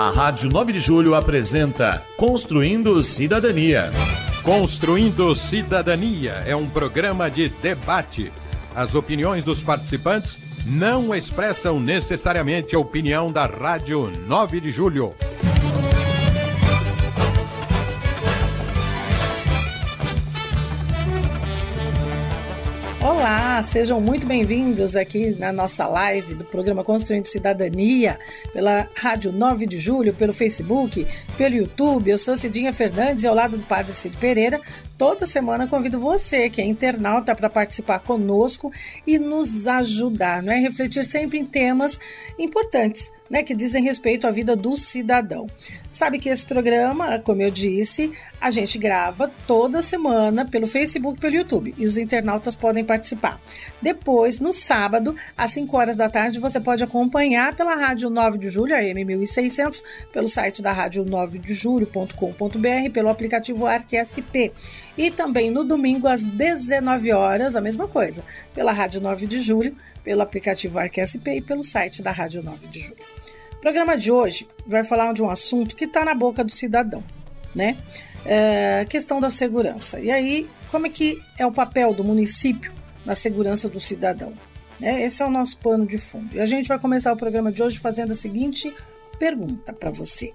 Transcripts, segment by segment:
A Rádio 9 de Julho apresenta Construindo Cidadania. Construindo Cidadania é um programa de debate. As opiniões dos participantes não expressam necessariamente a opinião da Rádio 9 de Julho. Olá, sejam muito bem-vindos aqui na nossa live do programa Construindo Cidadania, pela Rádio 9 de Julho, pelo Facebook, pelo YouTube. Eu sou Cidinha Fernandes e ao lado do Padre Cid Pereira, toda semana convido você, que é internauta, para participar conosco e nos ajudar, não é? Refletir sempre em temas importantes né, que dizem respeito à vida do cidadão. Sabe que esse programa, como eu disse, a gente grava toda semana pelo Facebook e pelo YouTube e os internautas podem participar. Depois, no sábado, às 5 horas da tarde, você pode acompanhar pela Rádio 9 de Julho, AM 1600, pelo site da Rádio 9 de Julho.com.br, pelo aplicativo ArcSP. E também no domingo, às 19 horas, a mesma coisa, pela Rádio 9 de Julho, pelo aplicativo ArcSP e pelo site da Rádio 9 de Julho. O programa de hoje vai falar de um assunto que está na boca do cidadão, né? É, questão da segurança. E aí, como é que é o papel do município na segurança do cidadão? É, esse é o nosso pano de fundo. E a gente vai começar o programa de hoje fazendo a seguinte pergunta para você.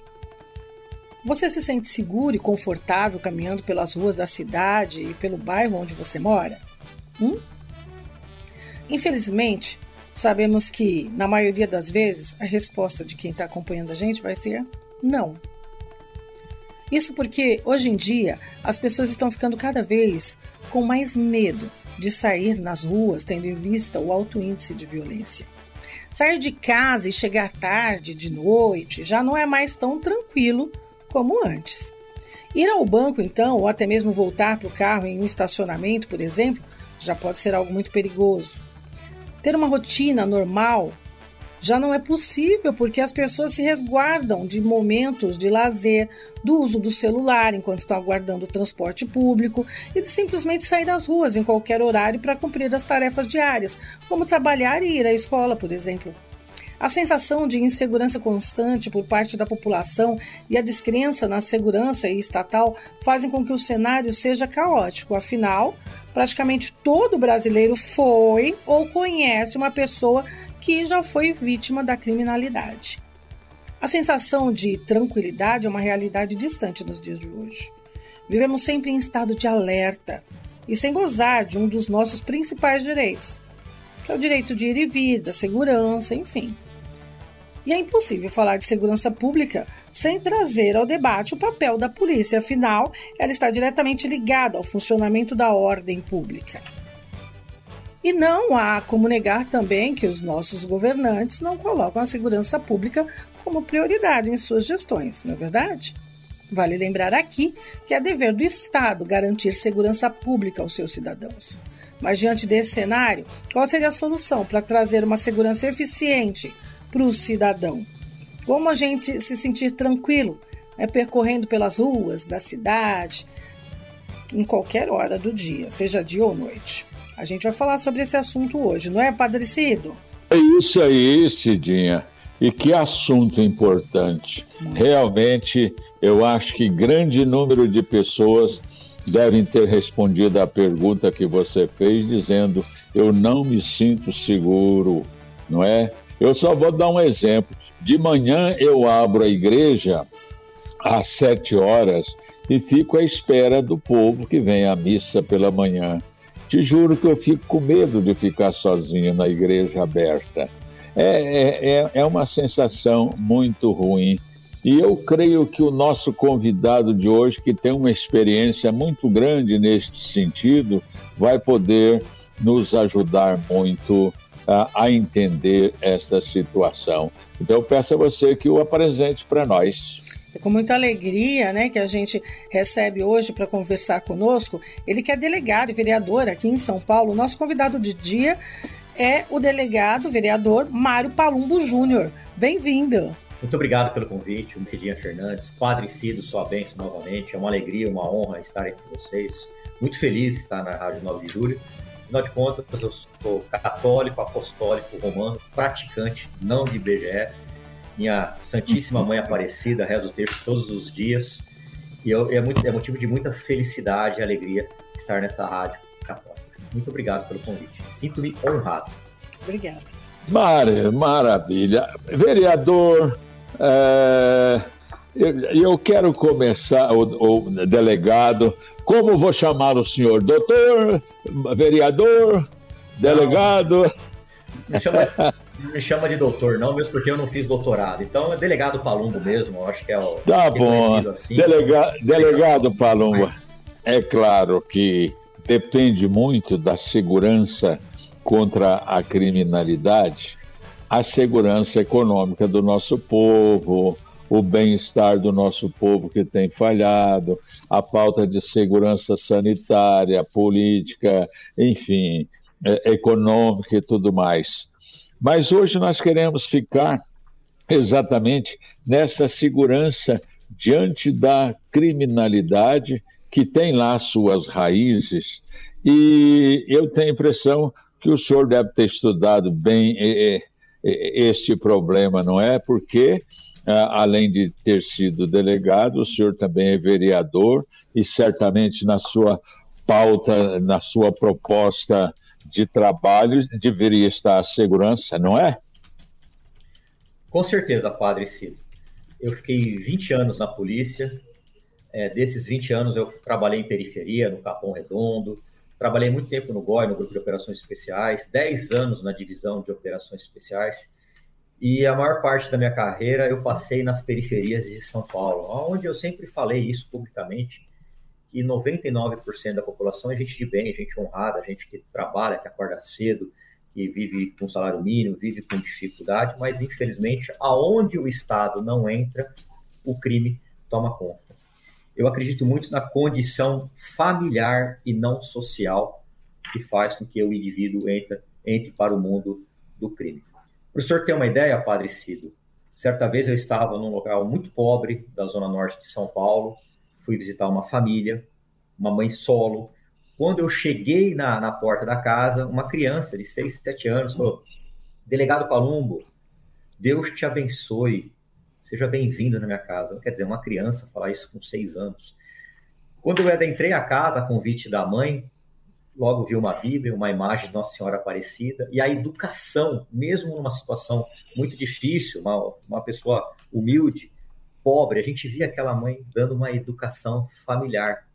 Você se sente seguro e confortável caminhando pelas ruas da cidade e pelo bairro onde você mora? Hum? Infelizmente, sabemos que, na maioria das vezes, a resposta de quem está acompanhando a gente vai ser não. Isso porque, hoje em dia, as pessoas estão ficando cada vez com mais medo de sair nas ruas, tendo em vista o alto índice de violência. Sair de casa e chegar tarde, de noite, já não é mais tão tranquilo como antes. Ir ao banco, então, ou até mesmo voltar para o carro em um estacionamento, por exemplo, já pode ser algo muito perigoso. Ter uma rotina normal já não é possível porque as pessoas se resguardam de momentos de lazer, do uso do celular enquanto estão aguardando o transporte público e de simplesmente sair das ruas em qualquer horário para cumprir as tarefas diárias, como trabalhar e ir à escola, por exemplo. A sensação de insegurança constante por parte da população e a descrença na segurança estatal fazem com que o cenário seja caótico. Afinal, praticamente todo brasileiro foi ou conhece uma pessoa que já foi vítima da criminalidade. A sensação de tranquilidade é uma realidade distante nos dias de hoje. Vivemos sempre em estado de alerta e sem gozar de um dos nossos principais direitos, que é o direito de ir e vir, da segurança, enfim. E é impossível falar de segurança pública sem trazer ao debate o papel da polícia, afinal, ela está diretamente ligada ao funcionamento da ordem pública. E não há como negar também que os nossos governantes não colocam a segurança pública como prioridade em suas gestões, não é verdade? Vale lembrar aqui que é dever do Estado garantir segurança pública aos seus cidadãos. Mas diante desse cenário, qual seria a solução para trazer uma segurança eficiente para o cidadão. Como a gente se sentir tranquilo né, percorrendo pelas ruas da cidade em qualquer hora do dia, seja dia ou noite. A gente vai falar sobre esse assunto hoje, não é, Padre Cido? É isso aí, Cidinha. E que assunto importante. Realmente, eu acho que grande número de pessoas devem ter respondido à pergunta que você fez, dizendo: Eu não me sinto seguro, não é? Eu só vou dar um exemplo. De manhã eu abro a igreja às sete horas e fico à espera do povo que vem à missa pela manhã. Te juro que eu fico com medo de ficar sozinho na igreja aberta. É, é, é, é uma sensação muito ruim. E eu creio que o nosso convidado de hoje, que tem uma experiência muito grande neste sentido, vai poder nos ajudar muito a, a entender essa situação. Então, eu peço a você que o apresente para nós. É com muita alegria né, que a gente recebe hoje para conversar conosco. Ele que é delegado e vereador aqui em São Paulo. Nosso convidado de dia é o delegado, vereador Mário Palumbo Júnior. Bem-vindo. Muito obrigado pelo convite, Cidinha Fernandes. Padre Cido, sua bênção novamente. É uma alegria, uma honra estar aqui com vocês. Muito feliz de estar na Rádio 9 de Julho Afinal de contas, eu sou católico, apostólico, romano, praticante, não de IBGE. minha Santíssima Mãe Aparecida, rezo o texto todos os dias. E eu, é, muito, é motivo de muita felicidade e alegria estar nessa rádio católica. Muito obrigado pelo convite. Sinto-me honrado. Obrigada. Mar maravilha. Vereador, é, eu quero começar, o, o, delegado, como vou chamar o senhor? Doutor, vereador, delegado? Me chama, me chama de doutor, não, mesmo porque eu não fiz doutorado. Então é delegado Palumbo mesmo, eu acho que é o. Tá bom. Assim. Delega, delegado Palumbo, é claro que depende muito da segurança contra a criminalidade, a segurança econômica do nosso povo, o bem-estar do nosso povo que tem falhado, a falta de segurança sanitária, política, enfim, econômica e tudo mais. Mas hoje nós queremos ficar exatamente nessa segurança diante da criminalidade que tem lá suas raízes. E eu tenho a impressão que o senhor deve ter estudado bem este problema, não é? Porque, além de ter sido delegado, o senhor também é vereador e certamente na sua pauta, na sua proposta de trabalho, deveria estar a segurança, não é? Com certeza, Padre Cido. Eu fiquei 20 anos na polícia. É, desses 20 anos, eu trabalhei em periferia, no Capão Redondo, Trabalhei muito tempo no GOI, no Grupo de Operações Especiais, 10 anos na divisão de Operações Especiais, e a maior parte da minha carreira eu passei nas periferias de São Paulo, onde eu sempre falei isso publicamente, que 99% da população é gente de bem, gente honrada, gente que trabalha, que acorda cedo, que vive com salário mínimo, vive com dificuldade, mas infelizmente, aonde o Estado não entra, o crime toma conta eu acredito muito na condição familiar e não social que faz com que o indivíduo entre, entre para o mundo do crime. Para o senhor ter uma ideia, Padre Cido, certa vez eu estava num local muito pobre da zona norte de São Paulo, fui visitar uma família, uma mãe solo. Quando eu cheguei na, na porta da casa, uma criança de 6, 7 anos falou: Delegado Palumbo, Deus te abençoe. Seja bem-vindo na minha casa. Quer dizer, uma criança falar isso com seis anos. Quando eu adentrei a casa, a convite da mãe, logo vi uma Bíblia, uma imagem de Nossa Senhora Aparecida, e a educação, mesmo numa situação muito difícil, uma, uma pessoa humilde, pobre, a gente via aquela mãe dando uma educação familiar.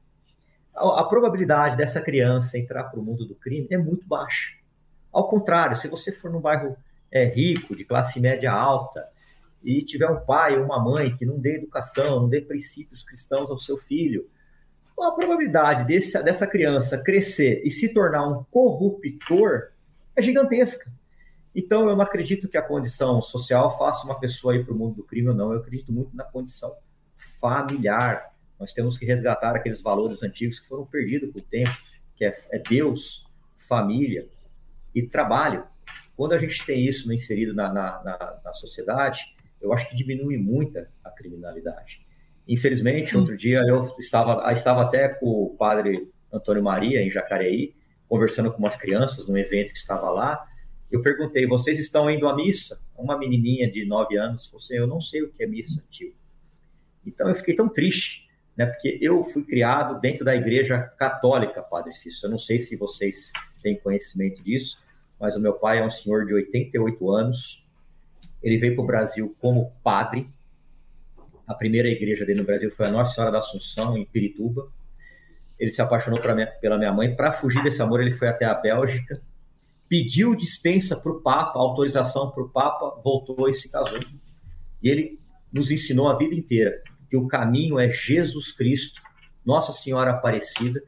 A, a probabilidade dessa criança entrar para o mundo do crime é muito baixa. Ao contrário, se você for num bairro é, rico, de classe média alta, e tiver um pai ou uma mãe que não dê educação, não dê princípios cristãos ao seu filho, a probabilidade desse, dessa criança crescer e se tornar um corruptor é gigantesca. Então, eu não acredito que a condição social faça uma pessoa ir para o mundo do crime ou não. Eu acredito muito na condição familiar. Nós temos que resgatar aqueles valores antigos que foram perdidos com o tempo, que é, é Deus, família e trabalho. Quando a gente tem isso inserido na, na, na, na sociedade, eu acho que diminui muito a criminalidade. Infelizmente, outro dia eu estava, estava até com o padre Antônio Maria, em Jacareí, conversando com umas crianças num evento que estava lá. Eu perguntei: vocês estão indo à missa? Uma menininha de 9 anos falou assim: eu não sei o que é missa, tio. Então eu fiquei tão triste, né? Porque eu fui criado dentro da igreja católica, Padre Cício. Eu não sei se vocês têm conhecimento disso, mas o meu pai é um senhor de 88 anos, ele veio para o Brasil como padre. A primeira igreja dele no Brasil foi a Nossa Senhora da Assunção, em Pirituba. Ele se apaixonou minha, pela minha mãe. Para fugir desse amor, ele foi até a Bélgica, pediu dispensa para o Papa, autorização para o Papa, voltou e se casou. E ele nos ensinou a vida inteira que o caminho é Jesus Cristo, Nossa Senhora Aparecida,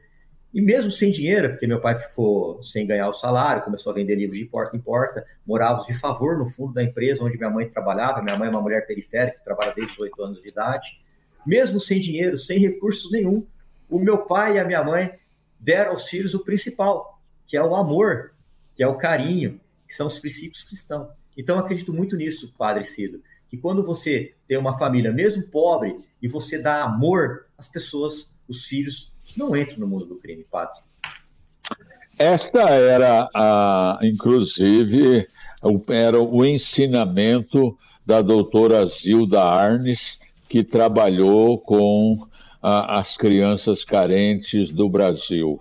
e mesmo sem dinheiro, porque meu pai ficou sem ganhar o salário, começou a vender livros de porta em porta, morávamos de favor no fundo da empresa onde minha mãe trabalhava. Minha mãe é uma mulher periférica, que trabalha desde os oito anos de idade. Mesmo sem dinheiro, sem recursos nenhum, o meu pai e a minha mãe deram aos filhos o principal, que é o amor, que é o carinho, que são os princípios cristãos. Então, acredito muito nisso, Padre Cido, que quando você tem uma família, mesmo pobre, e você dá amor, as pessoas, os filhos, não entram no mundo do crime, padre. Esta era, a, inclusive, era o ensinamento da doutora Zilda Arnes, que trabalhou com a, as crianças carentes do Brasil.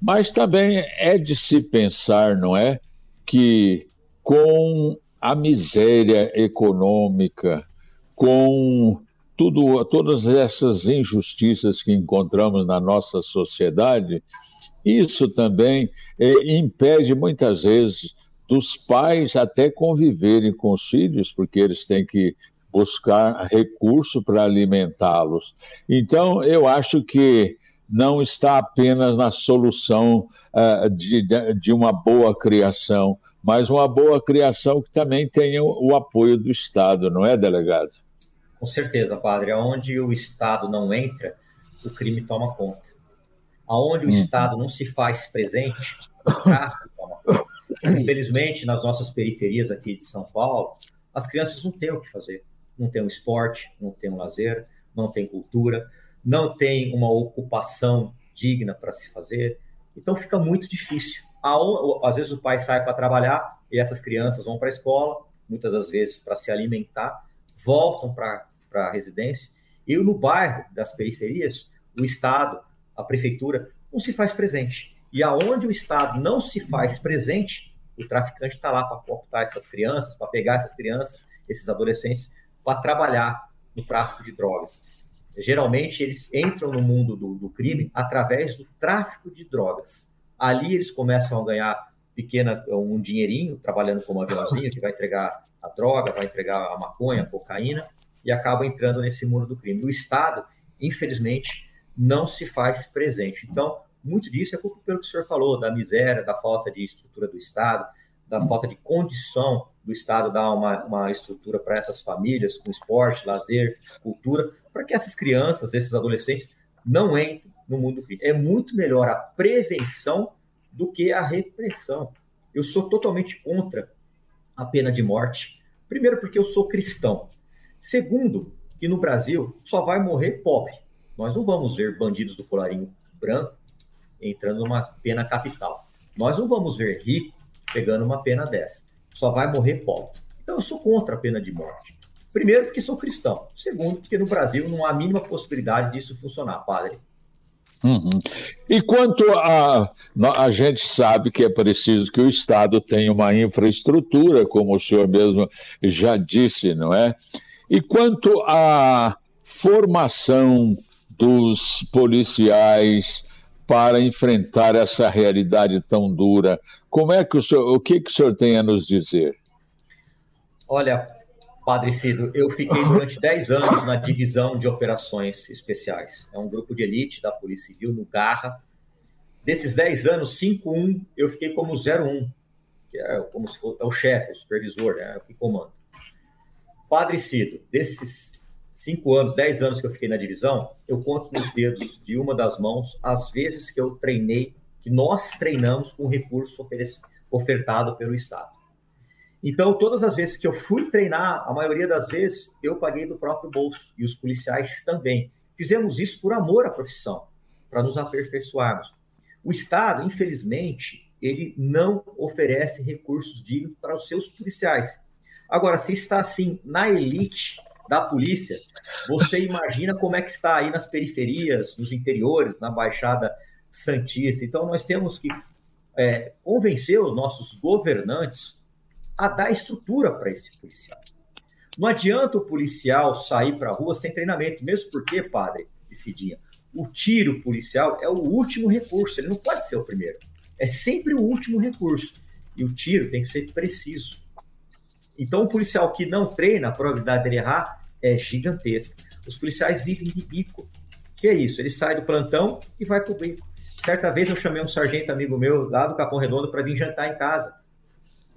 Mas também é de se pensar, não é, que com a miséria econômica, com tudo, todas essas injustiças que encontramos na nossa sociedade, isso também é, impede muitas vezes dos pais até conviverem com os filhos, porque eles têm que buscar recurso para alimentá-los. Então, eu acho que não está apenas na solução uh, de, de uma boa criação, mas uma boa criação que também tenha o, apoio do Estado, não é, delegado? Com certeza, padre. Onde o Estado não entra, o crime toma conta. Aonde o hum. Estado não se faz presente, o tráfico toma conta. Infelizmente, nas nossas periferias aqui de São Paulo, as crianças não têm o que fazer. Não tem um esporte, não tem um lazer, não tem cultura, não tem uma ocupação digna para se fazer. Então fica muito difícil. Às vezes o pai sai para trabalhar e essas crianças vão para a escola, muitas das vezes para se alimentar, voltam para a residência. E no bairro das periferias, o Estado, a prefeitura, não se faz presente. E aonde o Estado não se faz presente, o traficante está lá para cooptar essas crianças, para pegar essas crianças, esses adolescentes, para trabalhar no tráfico de drogas. Geralmente, eles entram no mundo do, do, crime através do tráfico de drogas. Ali, eles começam a ganhar pequena, um dinheirinho, trabalhando como aviãozinho, que vai entregar a droga, vai entregar a maconha, a cocaína, e acabam entrando nesse mundo do crime. O Estado, infelizmente, não se faz presente. Então, muito disso é culpa pelo que o senhor falou, da miséria, da falta de estrutura do Estado, da falta de condição do Estado dar uma, uma estrutura para essas famílias, com esporte, lazer, cultura, para que essas crianças, esses adolescentes, não entrem no mundo do crime. É muito melhor a prevenção do que a repressão. Eu sou totalmente contra a pena de morte. Primeiro, porque eu sou cristão. Segundo, que no Brasil só vai morrer pobre. Nós não vamos ver bandidos do colarinho branco entrando numa pena capital. Nós não vamos ver rico pegando uma pena dessa. Só vai morrer pobre. Então eu sou contra a pena de morte. Primeiro, porque sou cristão. Segundo, porque no Brasil não há a mínima possibilidade disso funcionar, padre. Uhum. E quanto a. A gente sabe que é preciso que o Estado tenha uma infraestrutura, como o senhor mesmo já disse, não é? E quanto à formação dos policiais, para enfrentar essa realidade tão dura. Como é que o senhor, o que, que o senhor tem a nos dizer? Olha, Padre Cido, eu fiquei durante 10 anos na divisão de operações especiais. É um grupo de elite da Polícia Civil no Garra. Desses 10 anos, 5 1 eu fiquei como 01, que é como se fosse, é o chefe, o supervisor, né, o que comanda. Padre Cido, desses cinco anos, dez anos que eu fiquei na divisão, eu conto nos dedos de uma das mãos as vezes que eu treinei, que nós treinamos com recurso ofertado pelo Estado. Então, todas as vezes que eu fui treinar, a maioria das vezes eu paguei do próprio bolso e os policiais também. Fizemos isso por amor à profissão, para nos aperfeiçoarmos. O Estado, infelizmente, ele não oferece recursos dignos para os seus policiais. Agora, se está assim na elite, da polícia, você imagina como é que está aí nas periferias, nos interiores, na Baixada Santista. Então, nós temos que é, convencer os nossos governantes a dar estrutura para esse policial. Não adianta o policial sair para a rua sem treinamento, mesmo porque, padre, Cidinha, o tiro policial é o último recurso, ele não pode ser o primeiro. É sempre o último recurso. E o tiro tem que ser preciso. Então, o policial que não treina, a probabilidade dele errar é gigantesca. Os policiais vivem de bico. Que é isso? Ele sai do plantão e vai pro bico. Certa vez eu chamei um sargento amigo meu lá do Capão Redondo para vir jantar em casa.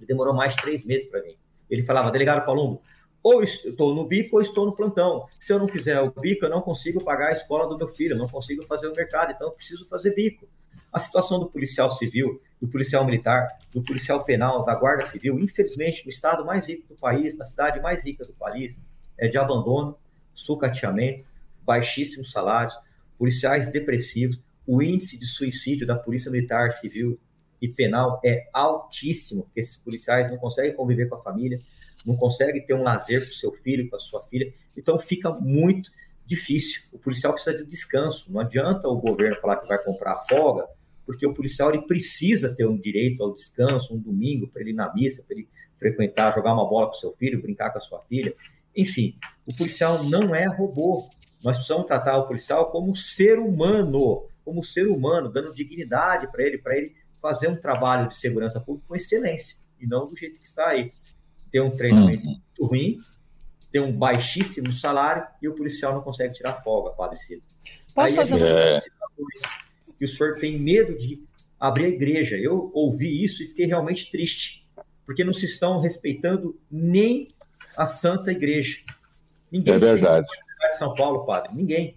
Ele demorou mais de três meses para vir. Ele falava, delegado Palumbo, ou estou no bico ou estou no plantão. Se eu não fizer o bico, eu não consigo pagar a escola do meu filho, eu não consigo fazer o mercado, então eu preciso fazer bico. A situação do policial civil, do policial militar, do policial penal, da guarda civil, infelizmente, no estado mais rico do país, na cidade mais rica do país, é de abandono, sucateamento, baixíssimos salários, policiais depressivos, o índice de suicídio da Polícia Militar, Civil e Penal é altíssimo, porque esses policiais não conseguem conviver com a família, não consegue ter um lazer com seu filho, com a sua filha. Então fica muito difícil. O policial precisa de descanso. Não adianta o governo falar que vai comprar folga, porque o policial ele precisa ter um direito ao descanso, um domingo para ele ir na missa, para ele frequentar, jogar uma bola com seu filho, brincar com a sua filha. Enfim, o policial não é robô. Nós precisamos tratar o policial como ser humano, como ser humano, dando dignidade para ele, para ele fazer um trabalho de segurança pública com excelência, e não do jeito que está aí. Ter um treinamento uhum. muito ruim, ter um baixíssimo salário e o policial não consegue tirar folga, Padre Cid. Posso aí, fazer é... que o senhor tem medo de abrir a igreja. Eu ouvi isso e fiquei realmente triste, porque não se estão respeitando nem a Santa Igreja. Ninguém é verdade. de São Paulo, padre. Ninguém.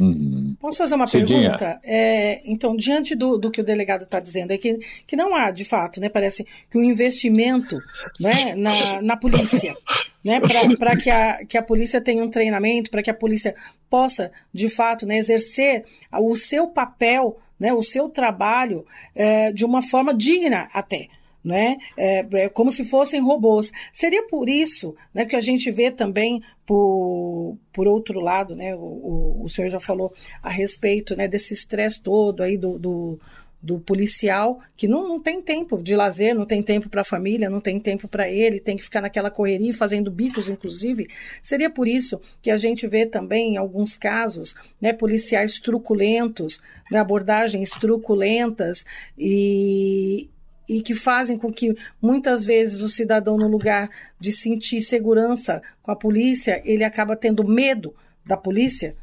Uhum. Posso fazer uma Cidinha. pergunta? É, então, diante do, do que o delegado está dizendo, é que, que não há, de fato, né, parece que o investimento né, na, na polícia, né, para que a, que a polícia tenha um treinamento, para que a polícia possa, de fato, né, exercer o seu papel, né, o seu trabalho é, de uma forma digna até né? É, é, como se fossem robôs. Seria por isso né, que a gente vê também, por, por outro lado, né, o, o senhor já falou a respeito né, desse estresse todo aí do, do, do policial, que não, não tem tempo de lazer, não tem tempo para a família, não tem tempo para ele, tem que ficar naquela correria, fazendo bicos, inclusive. Seria por isso que a gente vê também, em alguns casos, né, policiais truculentos, né, abordagens truculentas e, e que fazem com que muitas vezes o cidadão, no lugar de sentir segurança com a polícia, ele acaba tendo medo da polícia?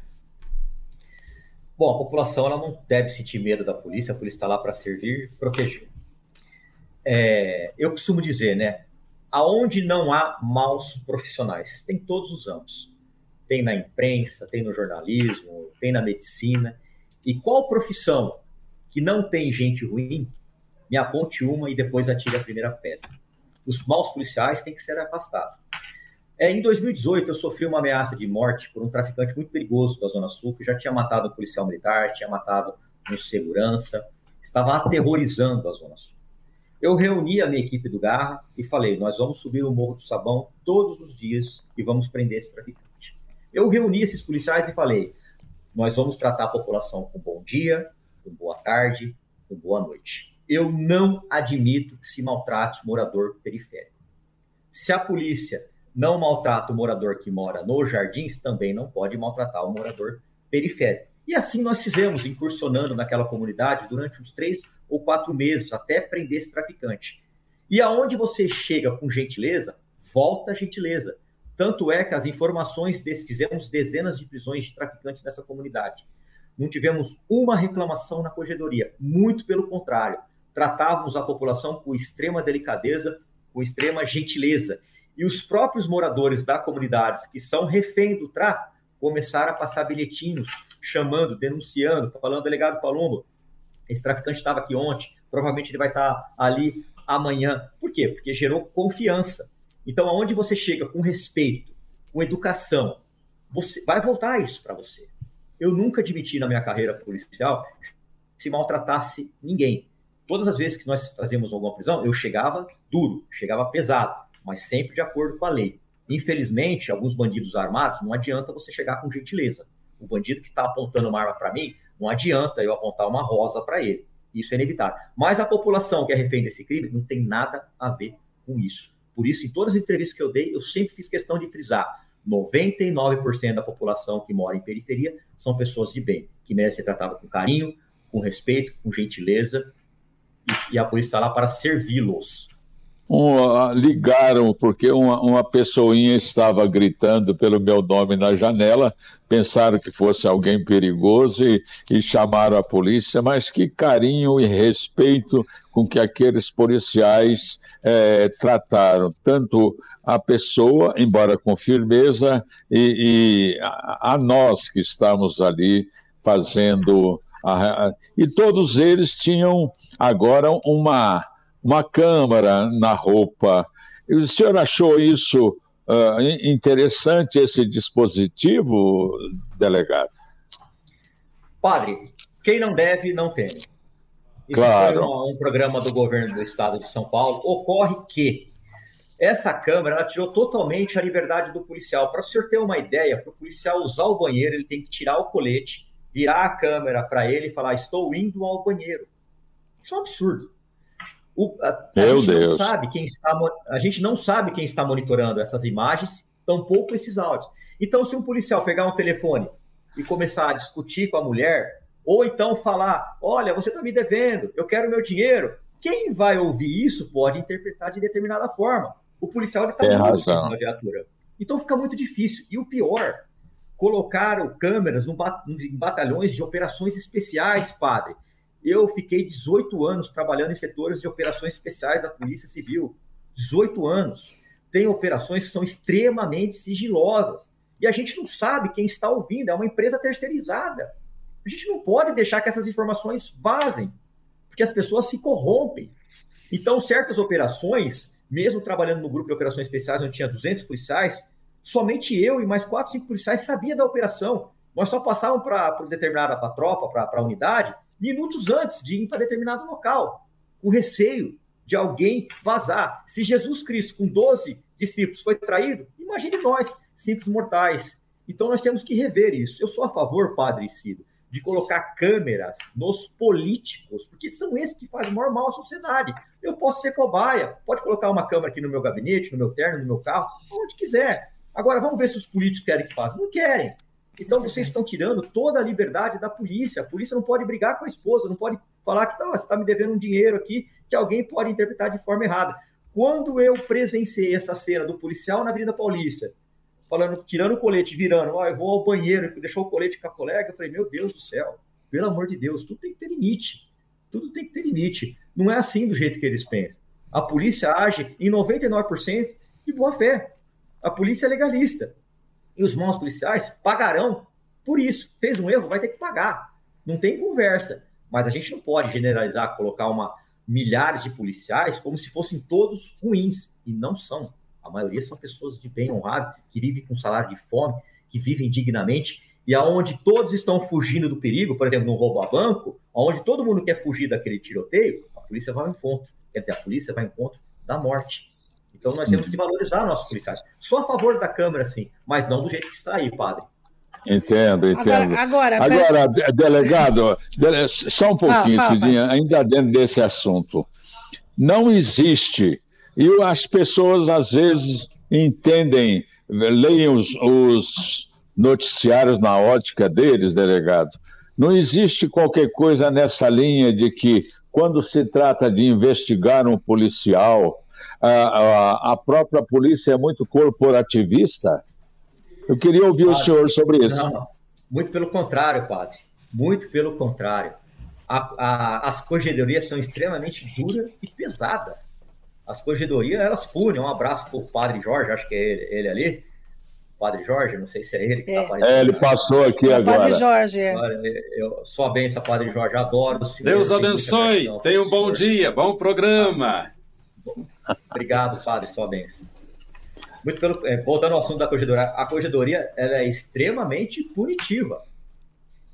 Bom, a população ela não deve sentir medo da polícia, a polícia está lá para servir e proteger. É, eu costumo dizer, né? Aonde não há maus profissionais, tem todos os âmbitos. Tem na imprensa, tem no jornalismo, tem na medicina. E qual profissão que não tem gente ruim me aponte uma e depois atire a primeira pedra. Os maus policiais têm que ser afastados. É, em 2018, eu sofri uma ameaça de morte por um traficante muito perigoso da Zona Sul, que já tinha matado um policial militar, tinha matado um segurança, estava aterrorizando a Zona Sul. Eu reuni a minha equipe do Garra e falei: nós vamos subir o Morro do Sabão todos os dias e vamos prender esse traficante. Eu reuni esses policiais e falei: nós vamos tratar a população com bom dia, com boa tarde, com boa noite eu não admito que se maltrate morador periférico. Se a polícia não maltrata o morador que mora nos jardins, também não pode maltratar o morador periférico. E assim nós fizemos, incursionando naquela comunidade durante uns três ou quatro meses, até prender esse traficante. E aonde você chega com gentileza, volta gentileza. Tanto é que as informações desse, fizemos dezenas de prisões de traficantes nessa comunidade. Não tivemos uma reclamação na corregedoria, muito pelo contrário tratávamos a população com extrema delicadeza, com extrema gentileza. E os próprios moradores da comunidade, que são refém do tráfico, começaram a passar bilhetinhos, chamando, denunciando, falando, delegado Palumbo, esse traficante estava aqui ontem, provavelmente ele vai estar ali amanhã. Por quê? Porque gerou confiança. Então, aonde você chega com respeito, com educação, você vai voltar isso para você. Eu nunca admiti na minha carreira policial se maltratasse ninguém. Todas as vezes que nós fazíamos alguma prisão, eu chegava duro, chegava pesado, mas sempre de acordo com a lei. Infelizmente, alguns bandidos armados, não adianta você chegar com gentileza. O bandido que está apontando uma arma para mim, não adianta eu apontar uma rosa para ele. Isso é inevitável. Mas a população que é refém desse crime não tem nada a ver com isso. Por isso, em todas as entrevistas que eu dei, eu sempre fiz questão de frisar: 99% da população que mora em periferia são pessoas de bem, que merecem ser tratadas com carinho, com respeito, com gentileza e a polícia está lá para servi-los. Um, ligaram porque uma, uma pessoinha estava gritando pelo meu nome na janela, pensaram que fosse alguém perigoso e, e chamaram a polícia, mas que carinho e respeito com que aqueles policiais é, trataram tanto a pessoa, embora com firmeza, e, e a, a nós que estamos ali fazendo e todos eles tinham agora uma, uma câmara na roupa. O senhor achou isso uh, interessante, esse dispositivo, delegado? Padre, quem não deve, não tem. Isso claro. foi um, um programa do governo do estado de São Paulo. Ocorre que essa câmera tirou totalmente a liberdade do policial. Para o senhor ter uma ideia, para o policial usar o banheiro, ele tem que tirar o colete, virar a câmera para ele e falar: Estou indo ao banheiro. Isso é um absurdo. O, a, a gente Deus. não sabe quem está a gente não sabe quem está monitorando essas imagens, tampouco esses áudios. Então, se um policial pegar um telefone e começar a discutir com a mulher, ou então falar: Olha, você está me devendo, eu quero meu dinheiro. Quem vai ouvir isso pode interpretar de determinada forma. O policial está na viatura. Então fica muito difícil. E o pior, colocaram câmeras no, em batalhões de operações especiais, padre. Eu fiquei 18 anos trabalhando em setores de operações especiais da Polícia Civil. 18 anos. Tem operações que são extremamente sigilosas. E a gente não sabe quem está ouvindo, é uma empresa terceirizada. A gente não pode deixar que essas informações vazem, porque as pessoas se corrompem. Então, certas operações mesmo trabalhando no grupo de operações especiais, onde tinha 200 policiais, somente eu e mais 4, 5 policiais sabia da operação. Nós só passávamos para determinada pra tropa, para a unidade, minutos antes de ir para determinado local. O receio de alguém vazar. Se Jesus Cristo, com 12 discípulos, foi traído, imagine nós, simples mortais. Então nós temos que rever isso. Eu sou a favor, Padre Cido, de colocar câmeras nos políticos, porque são esses que fazem maior mal à sociedade. Eu posso ser cobaia, pode colocar uma câmera aqui no meu gabinete, no meu terno, no meu carro, onde quiser. Agora, vamos ver se os políticos querem que faça. Não querem. Então, vocês estão tirando toda a liberdade da polícia. A polícia não pode brigar com a esposa, não pode falar que você está me devendo um dinheiro aqui, que alguém pode interpretar de forma errada. Quando eu presenciei essa cena do policial na Avenida Paulista, falando, tirando o colete, virando, ó, eu vou ao banheiro, deixou o colete com a colega, eu falei, meu Deus do céu, pelo amor de Deus, tudo tem que ter limite. Tudo tem que ter limite. Não é assim do jeito que eles pensam. A polícia age em 99% de boa fé. A polícia é legalista. E os maus policiais pagarão por isso. Fez um erro, vai ter que pagar. Não tem conversa. Mas a gente não pode generalizar, colocar uma milhares de policiais como se fossem todos ruins. E não são. A maioria são pessoas de bem honrado, que vivem com salário de fome, que vivem dignamente, e aonde todos estão fugindo do perigo, por exemplo, no roubo a banco, onde todo mundo quer fugir daquele tiroteio, a polícia vai ao encontro. Quer dizer, a polícia vai ao encontro da morte. Então nós temos que valorizar nossos policiais. Sou a favor da Câmara, sim, mas não do jeito que está aí, padre. Entendo, entendo. Agora, agora, agora delegado, só um pouquinho, fala, fala, Cidinha, ainda dentro desse assunto. Não existe e as pessoas, às vezes, entendem, leem os, os noticiários na ótica deles, delegado. Não existe qualquer coisa nessa linha de que, quando se trata de investigar um policial, a, a, a própria polícia é muito corporativista? Eu queria ouvir padre, o senhor sobre isso. Não, muito pelo contrário, padre. Muito pelo contrário. A, as corregedorias são extremamente duras e pesadas as corregedorias, elas punem. Um abraço para o padre Jorge, acho que é ele, ele ali. Padre Jorge, não sei se é ele que está é. aparecendo. É, ele passou aqui é agora. Padre Jorge. É. Eu, só benção, Padre Jorge, adoro o senhor. Deus abençoe, tenha um bom dia, bom programa. Obrigado, Padre, sua benção. Muito pelo, é, voltando ao assunto da corregedoria, a corregedoria ela é extremamente punitiva.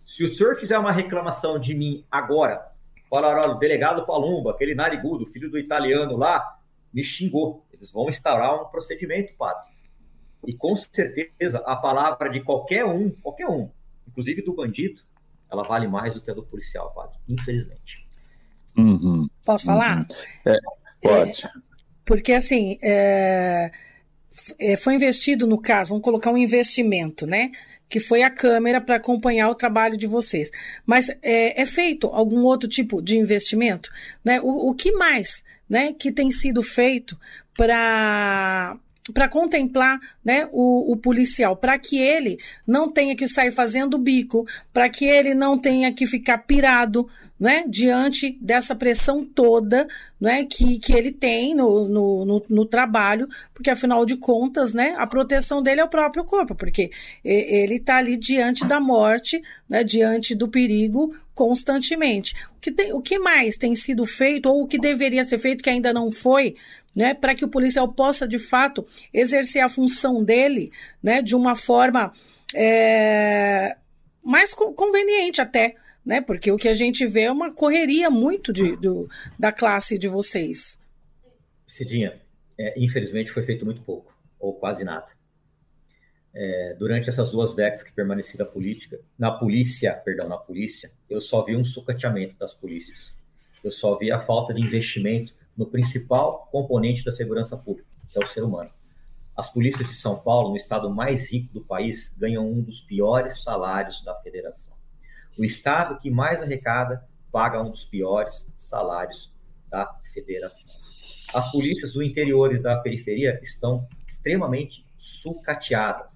Se o senhor fizer uma reclamação de mim agora, falar, olha, o delegado Palumba, aquele narigudo, filho do italiano lá, me xingou. Eles vão instaurar um procedimento, padre. E com certeza a palavra de qualquer um, qualquer um, inclusive do bandido, ela vale mais do que a do policial, padre. Infelizmente. Uhum. Posso falar? Uhum. É, pode. É, porque assim, é, é, foi investido no caso, vamos colocar um investimento, né? Que foi a câmera para acompanhar o trabalho de vocês. Mas é, é, feito algum outro tipo de investimento? Né? O, o que mais né, que tem sido feito para para contemplar né, o, o policial, para que ele não tenha que sair fazendo bico, para que ele não tenha que ficar pirado né, diante dessa pressão toda né, que, que ele tem no, no, no, no, trabalho, porque afinal de contas né, a proteção dele é o próprio corpo, porque ele está ali diante da morte, né, diante do perigo constantemente. O que, tem, o que mais tem sido feito, ou o que deveria ser feito que ainda não foi, né, para que o policial possa de fato exercer a função dele né, de uma forma é, mais conveniente até, né? Porque o que a gente vê é uma correria muito de, do, da classe de vocês. Cidinha, é, infelizmente, foi feito muito pouco, ou quase nada. É, durante essas duas décadas que permaneci na política, na polícia, perdão, na polícia, eu só vi um sucateamento das polícias. Eu só vi a falta de investimento no principal componente da segurança pública, que é o ser humano. As polícias de São Paulo, no estado mais rico do país, ganham um dos piores salários da federação. O estado que mais arrecada paga um dos piores salários da federação. As polícias do interior e da periferia estão extremamente sucateadas.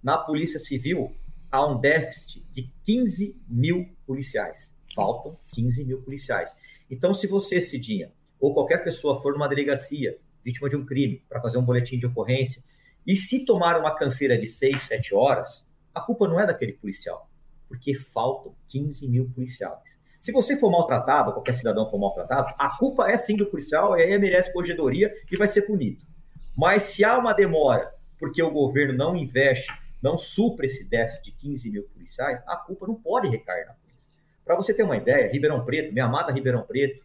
Na Polícia Civil, há um déficit de 15 mil policiais. Faltam 15 mil policiais. Então, se você, Cidinha, ou qualquer pessoa for numa delegacia, vítima de um crime, para fazer um boletim de ocorrência, e se tomar uma canseira de 6, 7 horas, a culpa não é daquele policial, porque faltam 15 mil policiais. Se você for maltratado, qualquer cidadão for maltratado, a culpa é sim do policial, e aí merece corregedoria e vai ser punido. Mas se há uma demora porque o governo não investe, não supra esse déficit de 15 mil policiais, a culpa não pode recair na polícia. Para você ter uma ideia, Ribeirão Preto, minha amada Ribeirão Preto,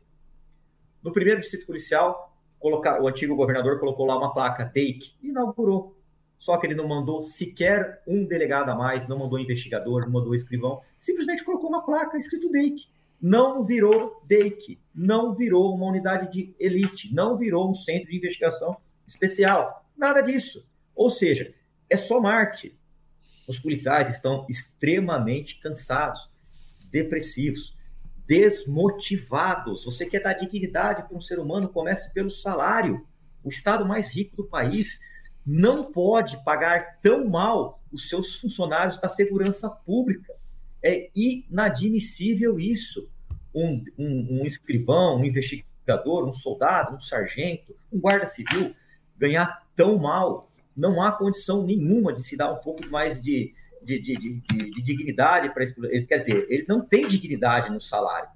no primeiro distrito policial, colocar, o antigo governador colocou lá uma placa DEIC e inaugurou. Só que ele não mandou sequer um delegado a mais, não mandou investigador, não mandou escrivão, simplesmente colocou uma placa escrito DEIC não virou DEIC, não virou uma unidade de elite, não virou um centro de investigação especial. Nada disso. Ou seja, é só marketing. Os policiais estão extremamente cansados, depressivos, desmotivados. Você quer dar dignidade para um ser humano, comece pelo salário. O estado mais rico do país não pode pagar tão mal os seus funcionários da segurança pública. É inadmissível isso um, um, um escrivão, um investigador, um soldado, um sargento, um guarda civil ganhar tão mal, não há condição nenhuma de se dar um pouco mais de, de, de, de, de dignidade para ele. Quer dizer, ele não tem dignidade no salário.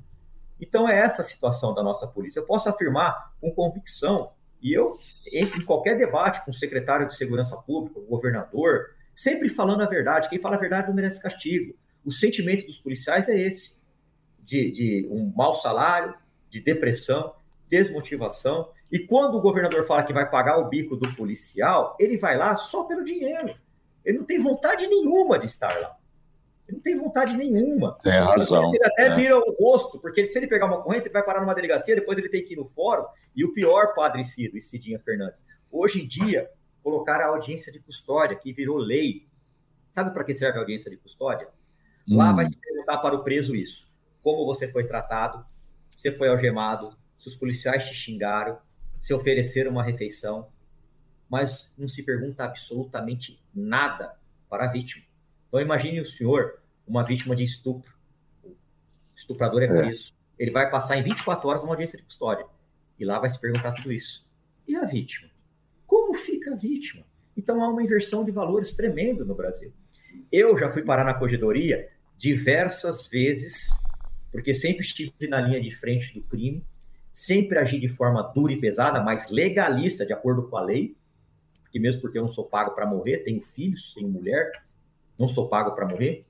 Então é essa a situação da nossa polícia. Eu posso afirmar com convicção, e eu entro em qualquer debate com o secretário de Segurança Pública, o governador, sempre falando a verdade. Quem fala a verdade não merece castigo. O sentimento dos policiais é esse de, de um mau salário, de depressão, desmotivação. E quando o governador fala que vai pagar o bico do policial, ele vai lá só pelo dinheiro. Ele não tem vontade nenhuma de estar lá. Ele não tem vontade nenhuma. Tem razão. Ele até é. vira o rosto, porque se ele pegar uma ocorrência, ele vai parar numa delegacia, depois ele tem que ir no fórum. E o pior, Padre Cido e Cidinha Fernandes, hoje em dia, colocar a audiência de custódia, que virou lei. Sabe para que serve a audiência de custódia? Lá hum. vai se perguntar para o preso isso como você foi tratado, você foi algemado, se os policiais te xingaram, se ofereceram uma refeição, mas não se pergunta absolutamente nada para a vítima. Então imagine o senhor, uma vítima de estupro. O estuprador é preso. É. Ele vai passar em 24 horas numa audiência de custódia. E lá vai se perguntar tudo isso. E a vítima? Como fica a vítima? Então há uma inversão de valores tremendo no Brasil. Eu já fui parar na corredoria diversas vezes porque sempre estive na linha de frente do crime, sempre agi de forma dura e pesada, mas legalista, de acordo com a lei, porque mesmo porque eu não sou pago para morrer, tenho filhos, tenho mulher, não sou pago para morrer,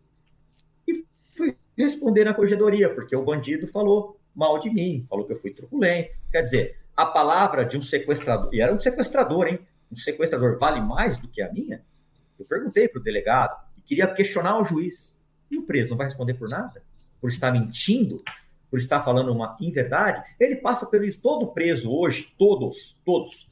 e fui responder na corregedoria, porque o bandido falou mal de mim, falou que eu fui truculento. Quer dizer, a palavra de um sequestrador, e era um sequestrador, hein? Um sequestrador vale mais do que a minha? Eu perguntei para o delegado e queria questionar o juiz. E o preso não vai responder por nada? por estar mentindo, por estar falando uma inverdade, ele passa pelo todo preso hoje, todos, todos,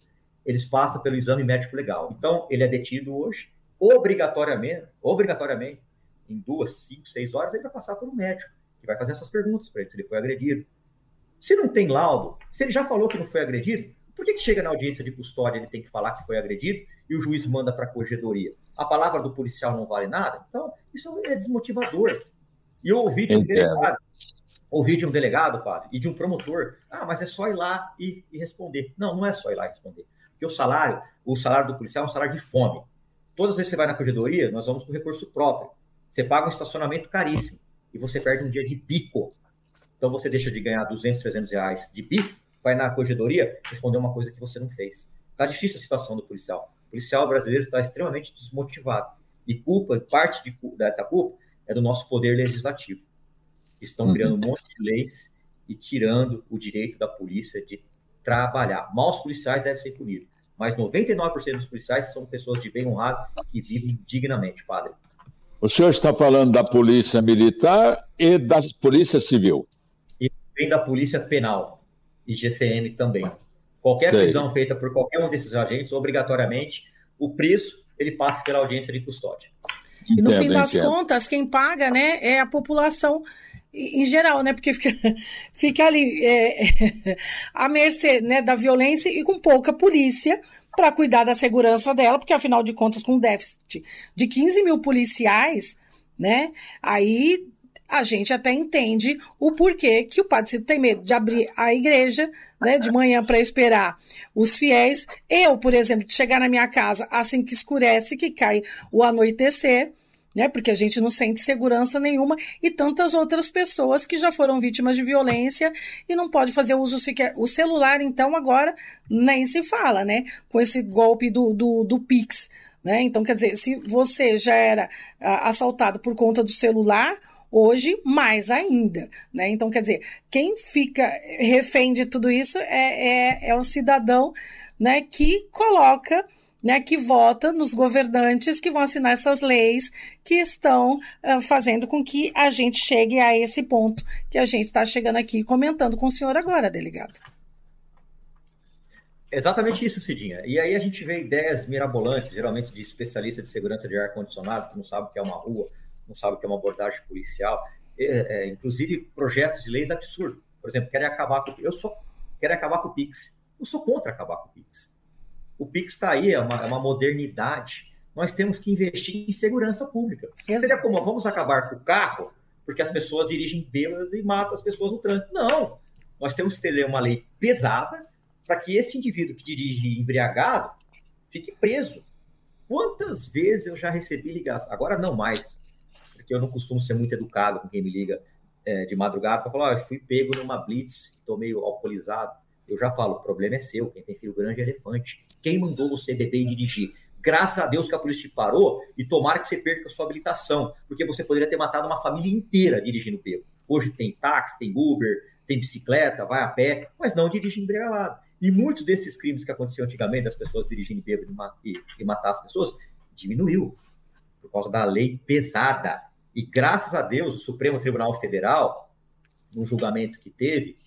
eles passam pelo exame médico legal. Então, ele é detido hoje, obrigatoriamente, obrigatoriamente, em duas, cinco, seis horas, ele vai passar por um médico, que vai fazer essas perguntas para ele, se ele foi agredido. Se não tem laudo, se ele já falou que não foi agredido, por que, que chega na audiência de custódia ele tem que falar que foi agredido e o juiz manda para a corregedoria? A palavra do policial não vale nada? Então, isso é desmotivador. E eu ouvi de um delegado, ouvi de um delegado, padre, e de um promotor, ah, mas é só ir lá e, e, responder. Não, não é só ir lá e responder. Porque o salário, o salário do policial é um salário de fome. Todas as vezes que você vai na corredoria, nós vamos com recurso próprio. Você paga um estacionamento caríssimo e você perde um dia de bico. Então você deixa de ganhar 200, 300 reais de bico, vai na corredoria responder uma coisa que você não fez. Está difícil a situação do policial. O policial brasileiro está extremamente desmotivado. E culpa, parte de, dessa culpa, é do nosso poder legislativo. Estão uhum. criando um monte de leis e tirando o direito da polícia de trabalhar. Maus policiais devem ser punidos, mas 99% dos policiais são pessoas de bem honrado que vivem dignamente, padre. O senhor está falando da polícia militar e da polícia civil? E também da polícia penal e GCM também. Qualquer Sei. prisão feita por qualquer um desses agentes, obrigatoriamente, o preço ele passa pela audiência de custódia. E no entendo, fim das entendo. contas, quem paga, né, é a população em geral, né? Porque fica, fica ali é, à mercê né, da violência e com pouca polícia para cuidar da segurança dela, porque afinal de contas, com um déficit de 15 mil policiais, né? Aí a gente até entende o porquê que o Padre Cito tem medo de abrir a igreja, né, de manhã para esperar os fiéis. Eu, por exemplo, de chegar na minha casa assim que escurece, que cai o anoitecer, né? Porque a gente não sente segurança nenhuma e tantas outras pessoas que já foram vítimas de violência e não pode fazer uso sequer. O celular, então, agora nem se fala, né? Com esse golpe do, do, do Pix. Né? Então, quer dizer, se você já era ah, assaltado por conta do celular, hoje mais ainda, né? Então, quer dizer, quem fica refém de tudo isso é, é, é o cidadão, né, que coloca né, que vota nos governantes que vão assinar essas leis que estão uh, fazendo com que a gente chegue a esse ponto que a gente está chegando aqui comentando com o senhor agora, delegado. Exatamente isso, Cidinha. E aí a gente vê ideias mirabolantes, geralmente de especialista de segurança de ar-condicionado, que não sabe o que é uma rua, não sabe o que é uma abordagem policial, é, é, inclusive projetos de leis absurdos. Por exemplo, querem acabar com eu sou querem acabar com o Pix. Eu sou contra acabar com o Pix. O Pix está aí, é uma, é uma, modernidade. Nós temos que investir em segurança pública. Exato. Seria como vamos acabar com o carro porque as pessoas dirigem bêbadas e matam as pessoas no trânsito. Não. Nós temos que ter uma lei pesada para que esse indivíduo que dirige embriagado fique preso. Quantas vezes eu já recebi ligação? Agora não mais, porque eu não costumo ser muito educado com quem me liga é, de madrugada para falar: oh, eu fui pego numa blitz, estou meio alcoolizado. Eu já falo, o problema é seu. Quem tem filho grande é elefante. Quem mandou você beber e dirigir? Graças a Deus que a polícia te parou e tomara que você perca a sua habilitação, porque você poderia ter matado uma família inteira dirigindo pego. Hoje tem táxi, tem Uber, tem bicicleta, vai a pé, mas não dirige embriagado. E muitos desses crimes que aconteciam antigamente, das pessoas dirigindo bêbado e matar as pessoas, diminuiu por causa da lei pesada. E graças a Deus, o Supremo Tribunal Federal, no julgamento que teve,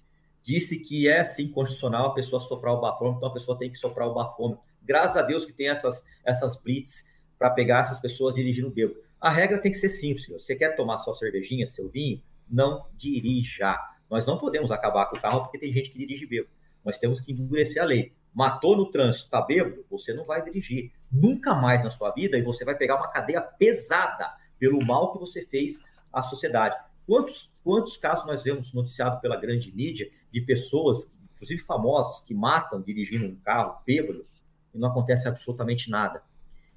disse que é sim constitucional a pessoa soprar o bafômetro, então a pessoa tem que soprar o bafômetro. Graças a Deus que tem essas, essas blitz para pegar essas pessoas dirigindo bêbado. A regra tem que ser simples. Você quer tomar sua cervejinha, seu vinho? Não dirija. Nós não podemos acabar com o carro porque tem gente que dirige bêbado. Nós temos que endurecer a lei. Matou no trânsito, está bêbado? Você não vai dirigir. Nunca mais na sua vida e você vai pegar uma cadeia pesada pelo mal que você fez à sociedade. Quantos, quantos casos nós vemos noticiado pela grande mídia de pessoas, inclusive famosos, que matam dirigindo um carro bêbado e não acontece absolutamente nada?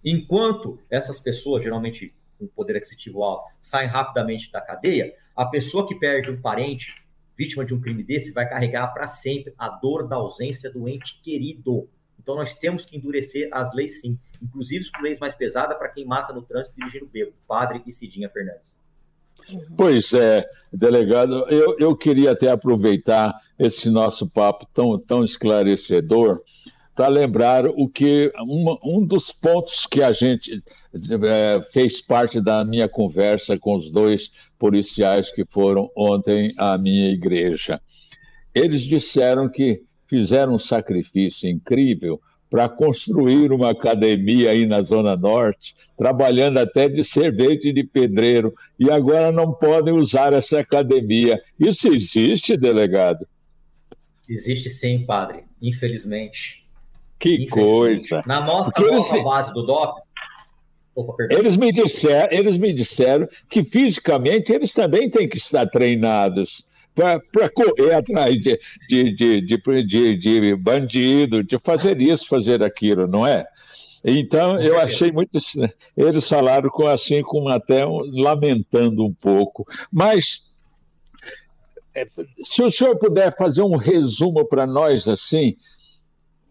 Enquanto essas pessoas, geralmente com poder aquisitivo alto, saem rapidamente da cadeia, a pessoa que perde um parente, vítima de um crime desse, vai carregar para sempre a dor da ausência do ente querido. Então nós temos que endurecer as leis sim, inclusive com leis mais pesadas para quem mata no trânsito dirigindo bêbado, Padre e Cidinha Fernandes. Pois é, delegado, eu, eu queria até aproveitar esse nosso papo tão, tão esclarecedor para lembrar o que um, um dos pontos que a gente é, fez parte da minha conversa com os dois policiais que foram ontem à minha igreja. Eles disseram que fizeram um sacrifício incrível para construir uma academia aí na Zona Norte, trabalhando até de servente e de pedreiro, e agora não podem usar essa academia. Isso existe, delegado? Existe sim, padre, infelizmente. Que infelizmente. coisa! Na nossa nova base do DOP, Opa, eles, me disseram, eles me disseram que fisicamente eles também têm que estar treinados para correr atrás de, de, de, de, bandido, de fazer isso, fazer aquilo, não é? Então, eu achei muito. Eles falaram com assim, com até lamentando um pouco. Mas, é, se o senhor puder fazer um resumo para nós, assim,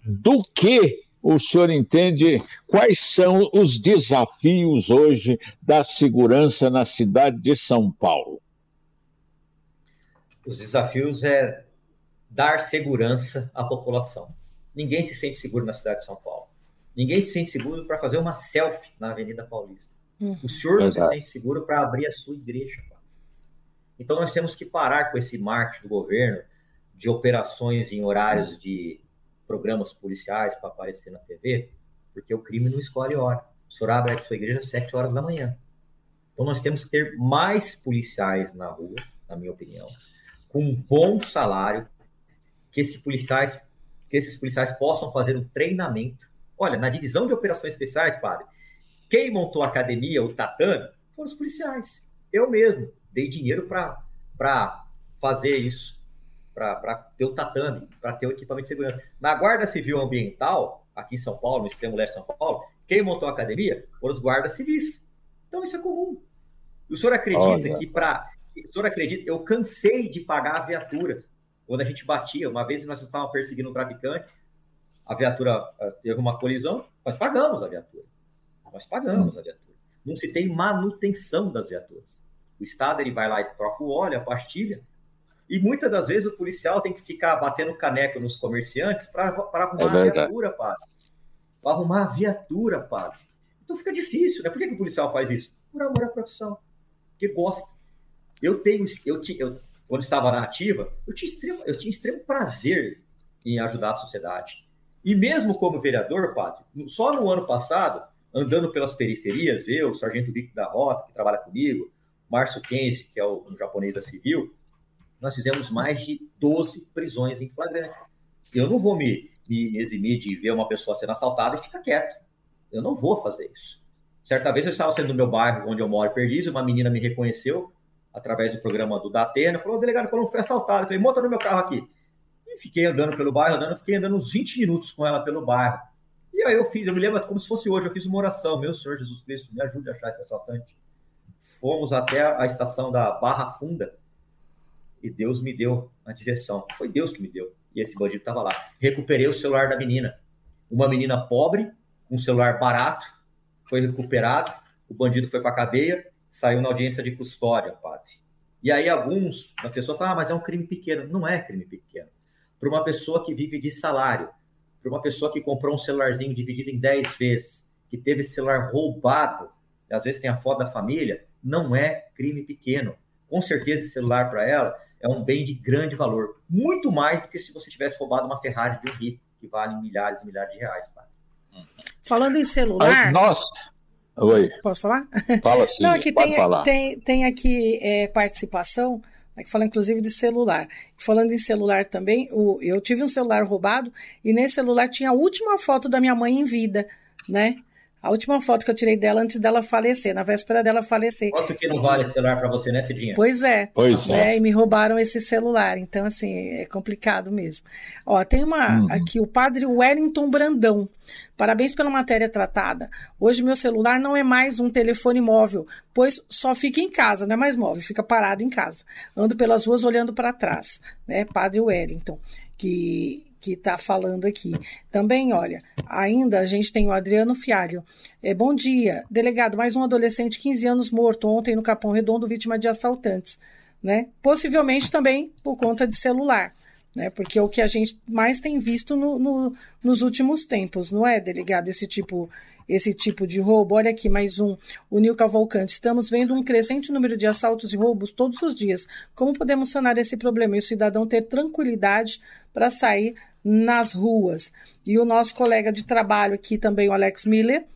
do que o senhor entende, quais são os desafios hoje da segurança na cidade de São Paulo? Os desafios é dar segurança à população. ninguém se sente seguro na cidade de São Paulo. Ninguém se sente seguro para fazer uma selfie na Avenida Paulista. Uhum. O senhor não se sente seguro para abrir a sua igreja. Então nós temos que parar com esse marketing do governo de operações em horários de programas policiais para aparecer na TV, porque o crime não escolhe hora. O senhor abre a sua igreja às 7 horas da manhã. Então nós temos que ter mais policiais na rua, na minha opinião, com um bom salário, que esses policiais, que esses policiais possam fazer um treinamento. Olha, na divisão de operações especiais, padre, quem montou a academia, o tatame, foram os policiais. Eu mesmo dei dinheiro para fazer isso, para ter o tatame, para ter o equipamento de segurança. Na Guarda Civil Ambiental, aqui em São Paulo, no extremo leste de São Paulo, quem montou a academia foram os guardas civis. Então isso é comum. O senhor acredita Olha. que para. O senhor acredita? Eu cansei de pagar a viatura. Quando a gente batia, uma vez nós estávamos perseguindo um traficante, a viatura eh, teve uma colisão, nós pagamos a viatura. Nós pagamos a viatura. Não se tem manutenção das viaturas. O Estado ele vai lá e troca o óleo, a pastilha, e muitas das vezes o policial tem que ficar batendo caneco nos comerciantes para arrumar é a viatura, padre. Para arrumar a viatura, padre. Então fica difícil, né? Por que, que o policial faz isso? Por amor à profissão, porque gosta. Eu tenho, eu, eu quando estava na ativa, eu tinha, extremo, eu tinha extremo prazer em ajudar a sociedade. E mesmo como vereador, padre, só no ano passado, andando pelas periferias, eu, o Sargento Victor da Rota, que trabalha comigo, Márcio Kenji, que é o um japonês da civil, nós fizemos mais de 12 prisões em flagrante. Eu não vou me, me eximir de ver uma pessoa sendo assaltada e ficar quieto. Eu não vou fazer isso. Certa vez eu estava saindo do meu bairro, onde eu moro, Perdiz, uma menina me reconheceu através do programa do Datena, falou, delegado, quando eu fui assaltado, eu falei, monta no meu carro aqui. E fiquei andando pelo bairro, andando, fiquei andando uns 20 minutos com ela pelo bairro. E aí eu fiz, eu me lembro como se fosse hoje, eu fiz uma oração, meu Senhor Jesus Cristo, me ajude a achar esse assaltante fomos até a estação da Barra Funda e Deus me deu a direção. Foi Deus que me deu. E esse bandido estava lá. Recuperei o celular da menina. Uma menina pobre, um celular barato, foi recuperado. O bandido foi para a cadeia, saiu na audiência de custódia, padre. E aí alguns, as pessoas falam, ah, mas é um crime pequeno. Não é crime pequeno. Para uma pessoa que vive de salário, para uma pessoa que comprou um celularzinho dividido em 10 vezes, que teve esse celular roubado, às vezes tem a foto da família, não é crime pequeno. Com certeza, esse celular para ela é um bem de grande valor, muito mais do que se você tivesse roubado uma Ferrari de um rico, que vale milhares e milhares de reais. Tá? Falando em celular. Nossa. Oi. Posso falar? Fala sim. Não, aqui tem, falar. tem, tem aqui é, participação, né, que fala inclusive de celular. Falando em celular também, o, eu tive um celular roubado e nesse celular tinha a última foto da minha mãe em vida, né? A última foto que eu tirei dela antes dela falecer, na véspera dela falecer. Foto que não vale celular para você, né, Cidinha? Pois é. Pois né? é. E me roubaram esse celular. Então, assim, é complicado mesmo. Ó, tem uma uhum. aqui, o padre Wellington Brandão. Parabéns pela matéria tratada. Hoje meu celular não é mais um telefone móvel, pois só fica em casa, não é mais móvel, fica parado em casa. Ando pelas ruas olhando para trás, né? Padre Wellington, que que está falando aqui. Também, olha, ainda a gente tem o Adriano Fialho. É, bom dia, delegado. Mais um adolescente, 15 anos, morto ontem no Capão Redondo, vítima de assaltantes. Né? Possivelmente também por conta de celular. Né? Porque é o que a gente mais tem visto no, no, nos últimos tempos, não é, delegado? Esse tipo esse tipo de roubo. Olha aqui mais um, o Nil Cavalcante. Estamos vendo um crescente número de assaltos e roubos todos os dias. Como podemos sanar esse problema e o cidadão ter tranquilidade para sair nas ruas? E o nosso colega de trabalho aqui também, o Alex Miller,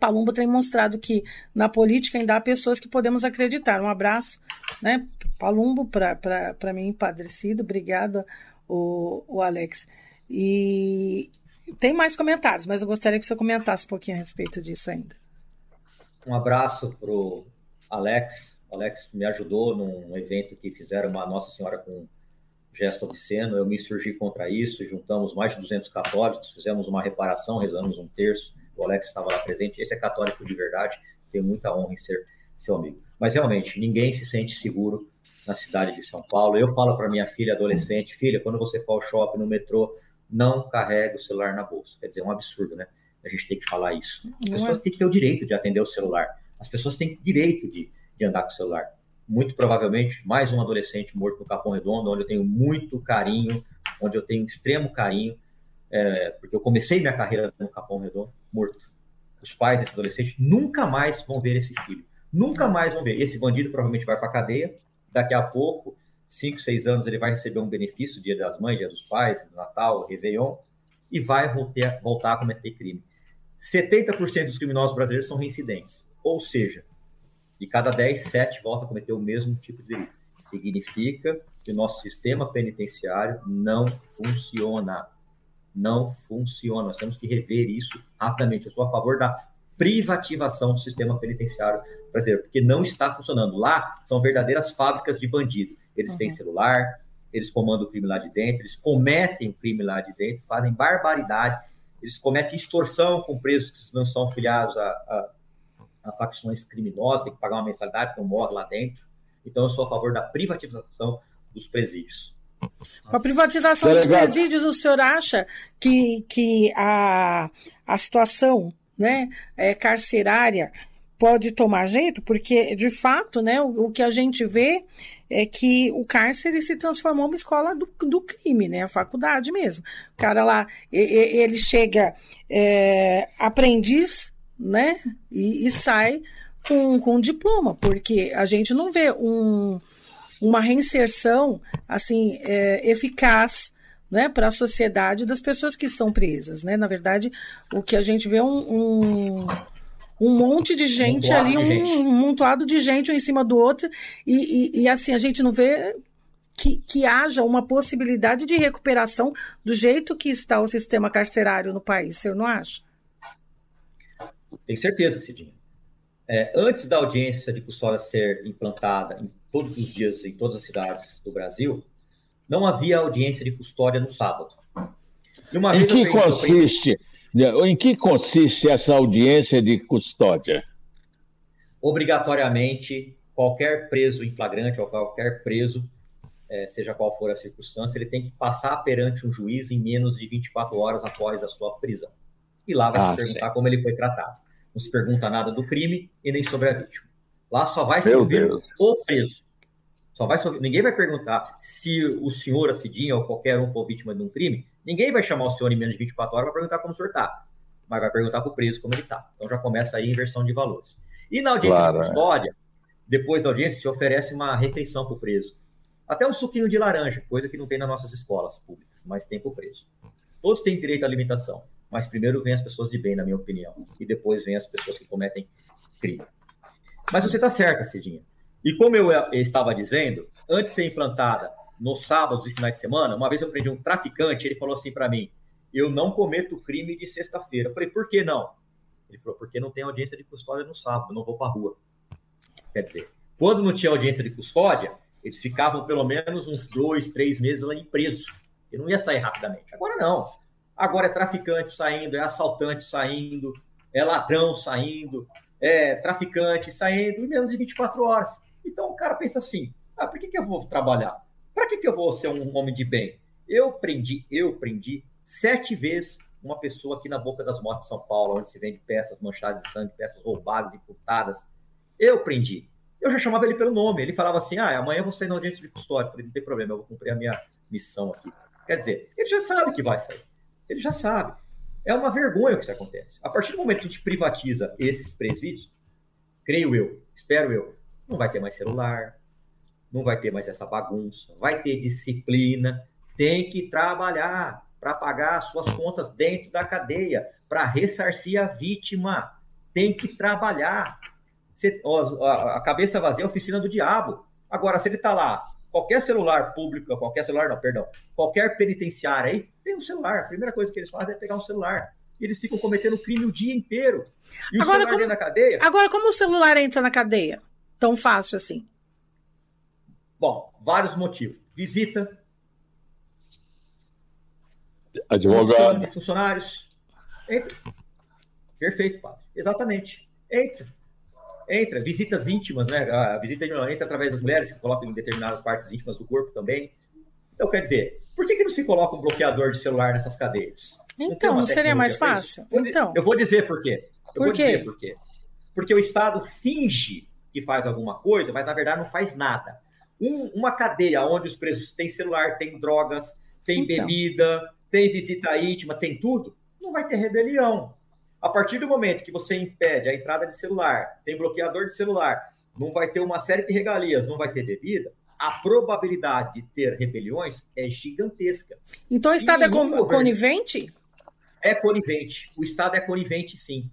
Palumbo tem mostrado que na política ainda há pessoas que podemos acreditar. Um abraço, né? Palumbo, para mim, padrecido. Obrigada, o, o Alex. E, tem mais comentários, mas eu gostaria que você comentasse um pouquinho a respeito disso ainda. Um abraço para o Alex. O Alex me ajudou num evento que fizeram uma Nossa Senhora com gesto obsceno. Eu me insurgi contra isso, juntamos mais de 200 católicos, fizemos uma reparação, rezamos um terço. O Alex estava lá presente. Esse é católico de verdade, tenho muita honra em ser seu amigo. Mas realmente, ninguém se sente seguro na cidade de São Paulo. Eu falo para minha filha adolescente, filha, quando você for ao shopping, no metrô, não carrega o celular na bolsa. Quer dizer, é um absurdo, né? A gente tem que falar isso. As pessoas é? têm que ter o direito de atender o celular. As pessoas têm direito de, de andar com o celular. Muito provavelmente, mais um adolescente morto no Capão Redondo, onde eu tenho muito carinho, onde eu tenho extremo carinho. é, porque eu comecei minha carreira no Capão Redondo, morto. Os pais desse adolescente nunca mais vão ver esse filho. Nunca mais vão ver. Esse bandido provavelmente vai para a cadeia. Daqui a pouco, 5, 6 anos, ele vai receber um benefício, Dia das Mães, Dia dos Pais, Natal, Réveillon, e vai voltar, voltar a cometer crime. 70% dos criminosos brasileiros são reincidentes. Ou seja, de cada 10, 7 voltam a cometer o mesmo tipo de delito. Significa que o nosso sistema penitenciário não funciona. Não funciona. Nós temos que rever isso rapidamente. Eu sou a favor da privatização do sistema penitenciário brasileiro, porque não está funcionando. Lá são verdadeiras fábricas de bandido. Eles uhum. têm celular, eles comandam o crime lá de dentro, eles cometem o crime lá de dentro, fazem barbaridade, eles cometem extorsão com presos que não são filiados a, a, a facções criminosas, tem que pagar uma mensalidade, então morre lá dentro. Então, eu sou a favor da privatização dos presídios. Com a privatização dos presídios, o senhor acha que, que a, a situação né, é, carcerária pode tomar jeito? Porque, de fato, né, o, o, que a gente vê é que o cárcere se transformou uma escola do, do crime, né, a faculdade mesmo. O cara lá, ele chega é, aprendiz, né, e, e sai com, com diploma, porque a gente não vê um, uma reinserção assim é, eficaz né, para a sociedade das pessoas que são presas. Né? Na verdade, o que a gente vê é um, um, um monte de gente ali, gente. um, montoado de gente um em cima do outro, e, e, e assim, a gente não vê que, que, haja uma possibilidade de recuperação do jeito que está o sistema carcerário no país, senhor não acha? Tenho certeza, Cidinha é, antes da audiência de custódia ser implantada em todos os dias em todas as cidades do Brasil, não havia audiência de custódia no sábado. em que consiste? Em que consiste essa audiência de custódia? Obrigatoriamente, qualquer preso em flagrante ou qualquer preso, é, seja qual for a circunstância, ele tem que passar perante um juiz em menos de 24 horas após a sua prisão. E lá vai ah, se perguntar certo. como ele foi tratado não se pergunta nada do crime e nem sobre a vítima. Lá só vai se ouvir o preso. Só vai ouvir. Ninguém vai perguntar se o senhor, a Cidinha ou qualquer um for vítima de um crime. Ninguém vai chamar o senhor em menos de 24 horas para perguntar como o senhor está. Mas vai perguntar para o preso como ele está. Então já começa aí a inversão de valores. E na audiência claro, de é. custódia, é. depois da audiência, se oferece uma refeição para o preso. Até um suquinho de laranja, coisa que não tem nas nossas escolas públicas, mas tem para o preso. Todos têm direito à alimentação mas primeiro vem as pessoas de bem, na minha opinião, e depois vem as pessoas que cometem crime. Mas você está certa, Cidinha. E como eu estava dizendo, antes de ser implantada nos sábados e finais de semana, uma vez eu prendi um traficante, ele falou assim para mim: eu não cometo crime de sexta-feira. Eu falei, por que não? Ele falou, porque não tem audiência de custódia no sábado, não vou para rua. Quer dizer, quando não tinha audiência de custódia, eles ficavam pelo menos uns dois, três meses lá em preso. E não ia sair rapidamente. Agora não. Agora é traficante saindo, é assaltante saindo, é ladrão saindo, é traficante saindo em menos de 24 horas. Então o cara pensa assim: ah, por que, que eu vou trabalhar? Para que, que eu vou ser um homem de bem? Eu prendi, eu prendi sete vezes uma pessoa aqui na Boca das Mortes de São Paulo, onde se vende peças manchadas de sangue, peças roubadas furtadas. Eu prendi. Eu já chamava ele pelo nome. Ele falava assim: ah, amanhã eu vou sair na audiência de custódia. Eu falei, não tem problema, eu vou cumprir a minha missão aqui. Quer dizer, ele já sabe que vai sair ele já sabe. É uma vergonha o que isso acontece. A partir do momento que a gente privatiza esses presídios, creio eu, espero eu, não vai ter mais celular, não vai ter mais essa bagunça, vai ter disciplina, tem que trabalhar para pagar suas contas dentro da cadeia, para ressarcir a vítima, tem que trabalhar. Você, a cabeça vazia é a oficina do diabo. Agora, se ele está lá qualquer celular público, qualquer celular, não, perdão, qualquer penitenciário aí, tem um celular. A primeira coisa que eles fazem é pegar um celular. E eles ficam cometendo crime o dia inteiro. E o agora, celular como, na cadeia. Agora, como o celular entra na cadeia? Tão fácil assim? Bom, vários motivos. Visita. Advogado. Funcionários. Entra. Perfeito, padre. Exatamente. Entra entra, visitas íntimas, né? A visita entra através das mulheres que colocam em determinadas partes íntimas do corpo também. Então, quer dizer, por que, que não se coloca um bloqueador de celular nessas cadeias? Então, não, não seria mais fácil? Eu então. Eu vou dizer por quê. Eu por quê? por quê. Porque o Estado finge que faz alguma coisa, mas na verdade não faz nada. Um, uma cadeia onde os presos têm celular, têm drogas, têm então. bebida, tem visita íntima, tem tudo, não vai ter rebelião. A partir do momento que você impede a entrada de celular, tem bloqueador de celular, não vai ter uma série de regalias, não vai ter bebida, a probabilidade de ter rebeliões é gigantesca. Então o Estado é conivente? É conivente. O Estado é conivente, sim.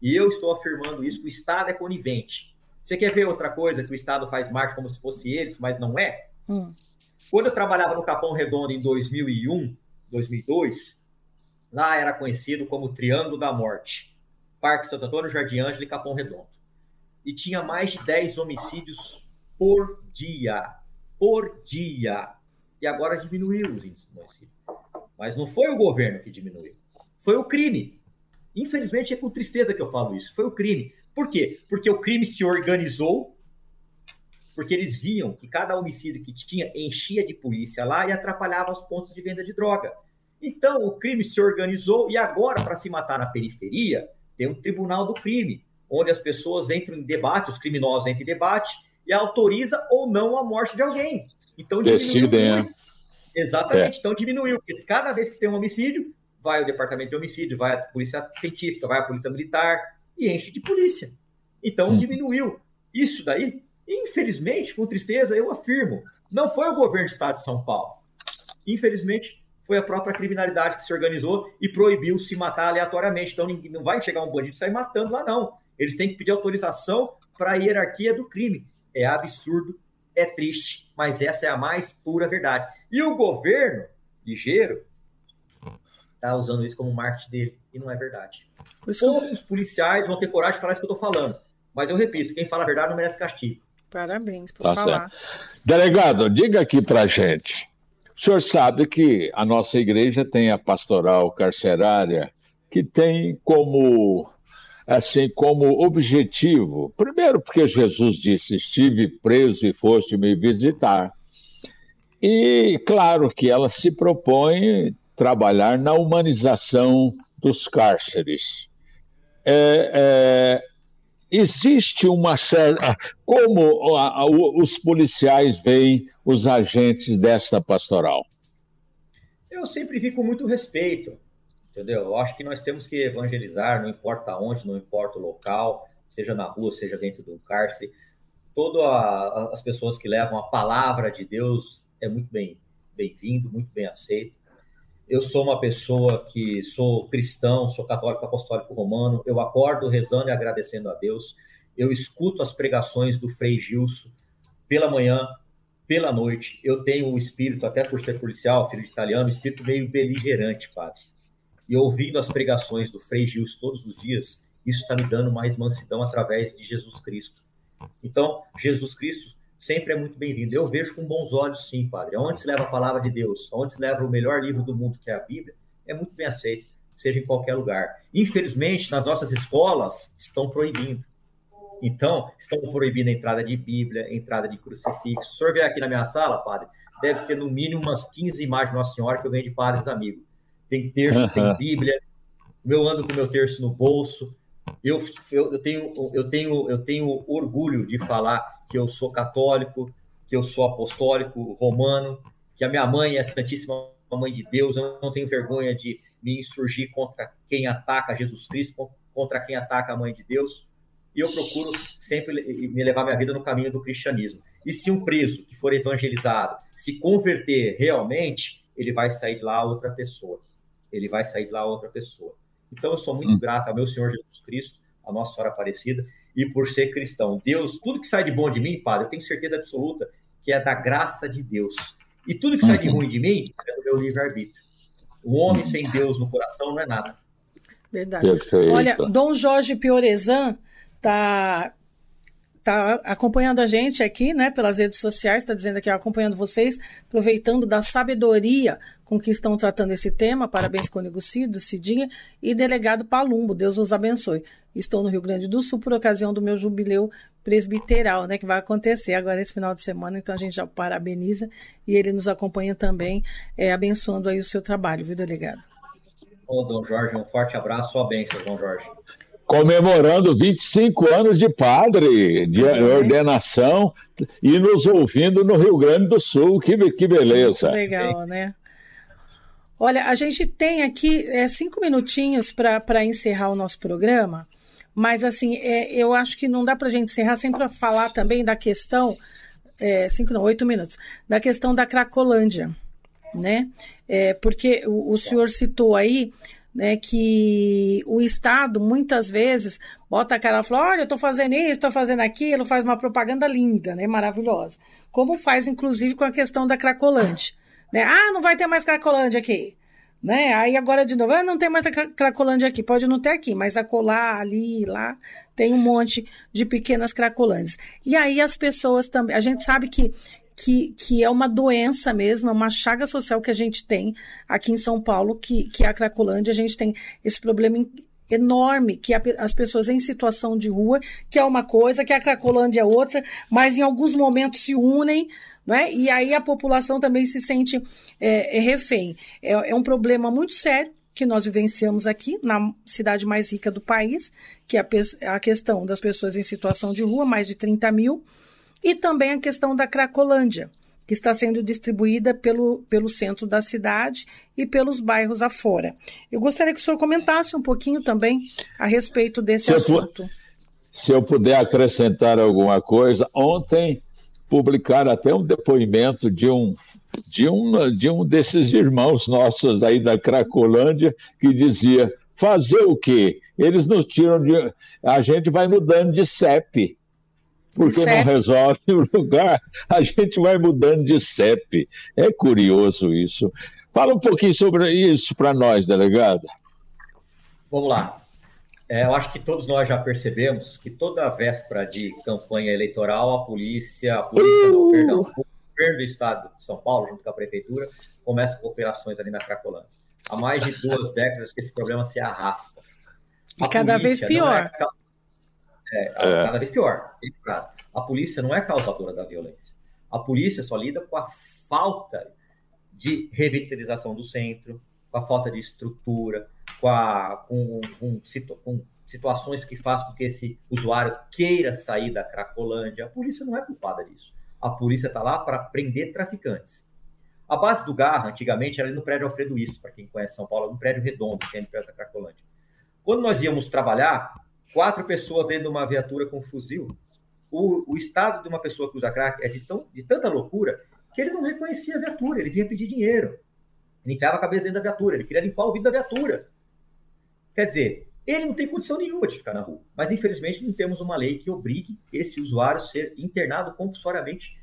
E eu estou afirmando isso, que o Estado é conivente. Você quer ver outra coisa que o Estado faz marcha como se fosse eles, mas não é? Hum. Quando eu trabalhava no Capão Redondo em 2001, 2002, lá era conhecido como Triângulo da Morte. Parque Santo Antônio, Jardim Ângelo e Capão Redondo. E tinha mais de 10 homicídios por dia por dia. E agora diminuiu os índices de homicídio. Mas não foi o governo que diminuiu, foi o crime. Infelizmente é com tristeza que eu falo isso. Foi o crime. Por quê? Porque o crime se organizou, porque eles viam que cada homicídio que tinha enchia de polícia lá e atrapalhava os pontos de venda de droga. Então o crime se organizou e agora, para se matar na periferia, tem um tribunal do crime, onde as pessoas entram em debate, os criminosos entram em debate e autoriza ou não a morte de alguém. Então Decidem, é. Exatamente, é. então diminuiu, porque cada vez que tem um homicídio, vai o departamento de homicídio, vai a polícia científica, vai a polícia militar e enche de polícia. Então hum. diminuiu. Isso daí, infelizmente, com tristeza, eu afirmo, não foi o governo do estado de São Paulo. Infelizmente, foi a própria criminalidade que se organizou e proibiu se matar aleatoriamente. Então, ninguém, não vai chegar um bandido e sair matando lá, não. Eles têm que pedir autorização para a hierarquia do crime é absurdo, é triste, mas essa é a mais pura verdade. E o governo, ligeiro, está usando isso como marketing dele, e não é verdade. Poucos policiais vão ter coragem de falar isso que eu estou falando. Mas eu repito, quem fala a verdade não merece castigo. Parabéns por tá falar. Certo. Delegado, diga aqui para gente. O senhor sabe que a nossa igreja tem a pastoral carcerária, que tem como assim como objetivo. Primeiro, porque Jesus disse: Estive preso e foste me visitar. E claro que ela se propõe trabalhar na humanização dos cárceres. É, é, existe uma certa. Como a, a, os policiais veem os agentes desta pastoral? Eu sempre vi com muito respeito entendeu? Eu acho que nós temos que evangelizar, não importa onde, não importa o local, seja na rua, seja dentro do cárcere. Todas as pessoas que levam a palavra de Deus é muito bem bem-vindo, muito bem aceito. Eu sou uma pessoa que sou cristão, sou católico apostólico romano, eu acordo rezando e agradecendo a Deus. Eu escuto as pregações do Frei Gilson pela manhã, pela noite. Eu tenho o espírito, até por ser policial, filho de italiano, espírito meio beligerante, padre e ouvindo as pregações do Frei Gils todos os dias, isso está me dando mais mansidão através de Jesus Cristo. Então, Jesus Cristo sempre é muito bem-vindo. Eu vejo com bons olhos, sim, Padre. Onde se leva a palavra de Deus, onde se leva o melhor livro do mundo, que é a Bíblia, é muito bem aceito, seja em qualquer lugar. Infelizmente, nas nossas escolas, estão proibindo. Então, estão proibindo a entrada de Bíblia, a entrada de crucifixo. O senhor vê aqui na minha sala, Padre, deve ter no mínimo umas 15 imagens de Nossa Senhora que eu ganhei de padres amigos tem terço, tem Bíblia. Eu ando com meu terço no bolso. Eu, eu, eu, tenho, eu, tenho, eu tenho orgulho de falar que eu sou católico, que eu sou apostólico romano, que a minha mãe é a Santíssima Mãe de Deus. Eu não tenho vergonha de me insurgir contra quem ataca Jesus Cristo, contra quem ataca a Mãe de Deus. E eu procuro sempre me levar minha vida no caminho do cristianismo. E se um preso que for evangelizado se converter realmente, ele vai sair de lá outra pessoa ele vai sair de lá outra pessoa. Então eu sou muito hum. grato ao meu Senhor Jesus Cristo, a Nossa Senhora Aparecida, e por ser cristão. Deus, tudo que sai de bom de mim, Padre, eu tenho certeza absoluta que é da graça de Deus. E tudo que sai de ruim de mim é do meu livre-arbítrio. O homem sem Deus no coração não é nada. Verdade. Perfeito. Olha, Dom Jorge Piorezan está tá acompanhando a gente aqui, né, pelas redes sociais, está dizendo aqui, acompanhando vocês, aproveitando da sabedoria com que estão tratando esse tema. Parabéns, Cônigo Cido, Cidinha e delegado Palumbo. Deus os abençoe. Estou no Rio Grande do Sul por ocasião do meu jubileu presbiteral, né, que vai acontecer agora esse final de semana. Então a gente já parabeniza e ele nos acompanha também, é, abençoando aí o seu trabalho, viu, delegado? Ô, Dom Jorge, um forte abraço, sua bênção, Dom Jorge comemorando 25 anos de padre, de ordenação, e nos ouvindo no Rio Grande do Sul. Que, que beleza. Muito legal, né? Olha, a gente tem aqui é, cinco minutinhos para encerrar o nosso programa, mas assim, é, eu acho que não dá para a gente encerrar sem para falar também da questão, é, cinco não, oito minutos, da questão da Cracolândia, né? É, porque o, o senhor citou aí né, que o Estado muitas vezes bota a cara e fala: olha, eu estou fazendo isso, estou fazendo aquilo, faz uma propaganda linda, né, maravilhosa. Como faz, inclusive, com a questão da Cracolante. Né? Ah, não vai ter mais Cracolândia aqui. Né? Aí agora de novo, ah, não tem mais Cracolândia aqui, pode não ter aqui, mas acolá, ali, lá, tem um monte de pequenas Cracolândias. E aí as pessoas também, a gente sabe que que, que é uma doença mesmo, é uma chaga social que a gente tem aqui em São Paulo, que, que é a Cracolândia, a gente tem esse problema enorme, que as pessoas em situação de rua, que é uma coisa, que a Cracolândia é outra, mas em alguns momentos se unem, não é? E aí a população também se sente é, é refém. É, é um problema muito sério que nós vivenciamos aqui na cidade mais rica do país, que é a, a questão das pessoas em situação de rua, mais de 30 mil, e também a questão da Cracolândia, que está sendo distribuída pelo, pelo centro da cidade e pelos bairros afora. Eu gostaria que o senhor comentasse um pouquinho também a respeito desse se assunto. Eu, se eu puder acrescentar alguma coisa, ontem publicaram até um depoimento de um, de um, de um desses irmãos nossos aí da Cracolândia que dizia fazer o quê? Eles nos tiram de. A gente vai mudando de CEP. Porque não resolve o lugar, a gente vai mudando de CEP. É curioso isso. Fala um pouquinho sobre isso para nós, delegado. Vamos lá. É, eu acho que todos nós já percebemos que toda a véspera de campanha eleitoral, a polícia, a polícia, uh! não, perdão, o governo do estado de São Paulo, junto com a prefeitura, começa com operações ali na Cracolândia. Há mais de duas décadas que esse problema se arrasta. A e cada vez pior. É, é, cada vez pior. A polícia não é causadora da violência. A polícia só lida com a falta de revitalização do centro, com a falta de estrutura, com, a, com, com, com situações que fazem com que esse usuário queira sair da Cracolândia. A polícia não é culpada disso. A polícia está lá para prender traficantes. A base do Garra, antigamente, era no prédio Alfredo Isso, para quem conhece São Paulo, um prédio redondo, que é perto da Cracolândia. Quando nós íamos trabalhar, quatro pessoas dentro de uma viatura com fuzil, o, o estado de uma pessoa que usa crack é de, tão, de tanta loucura que ele não reconhecia a viatura, ele vinha pedir dinheiro. Ele enfiava a cabeça dentro da viatura, ele queria limpar o vidro da viatura. Quer dizer, ele não tem condição nenhuma de ficar na rua. Mas, infelizmente, não temos uma lei que obrigue esse usuário a ser internado compulsoriamente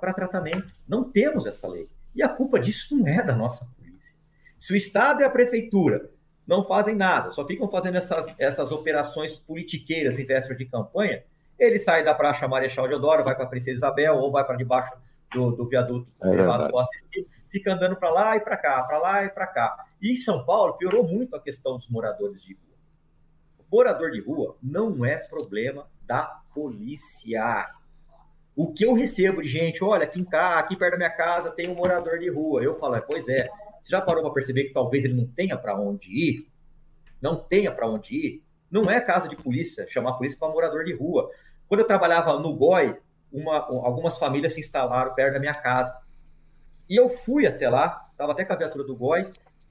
para tratamento. Não temos essa lei. E a culpa disso não é da nossa polícia. Se o Estado e a Prefeitura não fazem nada, só ficam fazendo essas, essas operações politiqueiras em véspera de campanha, ele sai da Praça Marechal Deodoro, vai para a Princesa Isabel ou vai para debaixo do, do viaduto é privado do assistir, fica andando para lá e para cá, para lá e para cá. E em São Paulo piorou muito a questão dos moradores de rua. O morador de rua não é problema da polícia. O que eu recebo de gente, olha, aqui, aqui perto da minha casa tem um morador de rua. Eu falo, pois é, você já parou para perceber que talvez ele não tenha para onde ir? Não tenha para onde ir? Não é caso de polícia, chamar polícia para morador de rua. Quando eu trabalhava no GOI, uma, algumas famílias se instalaram perto da minha casa. E eu fui até lá, estava até com a viatura do GOI.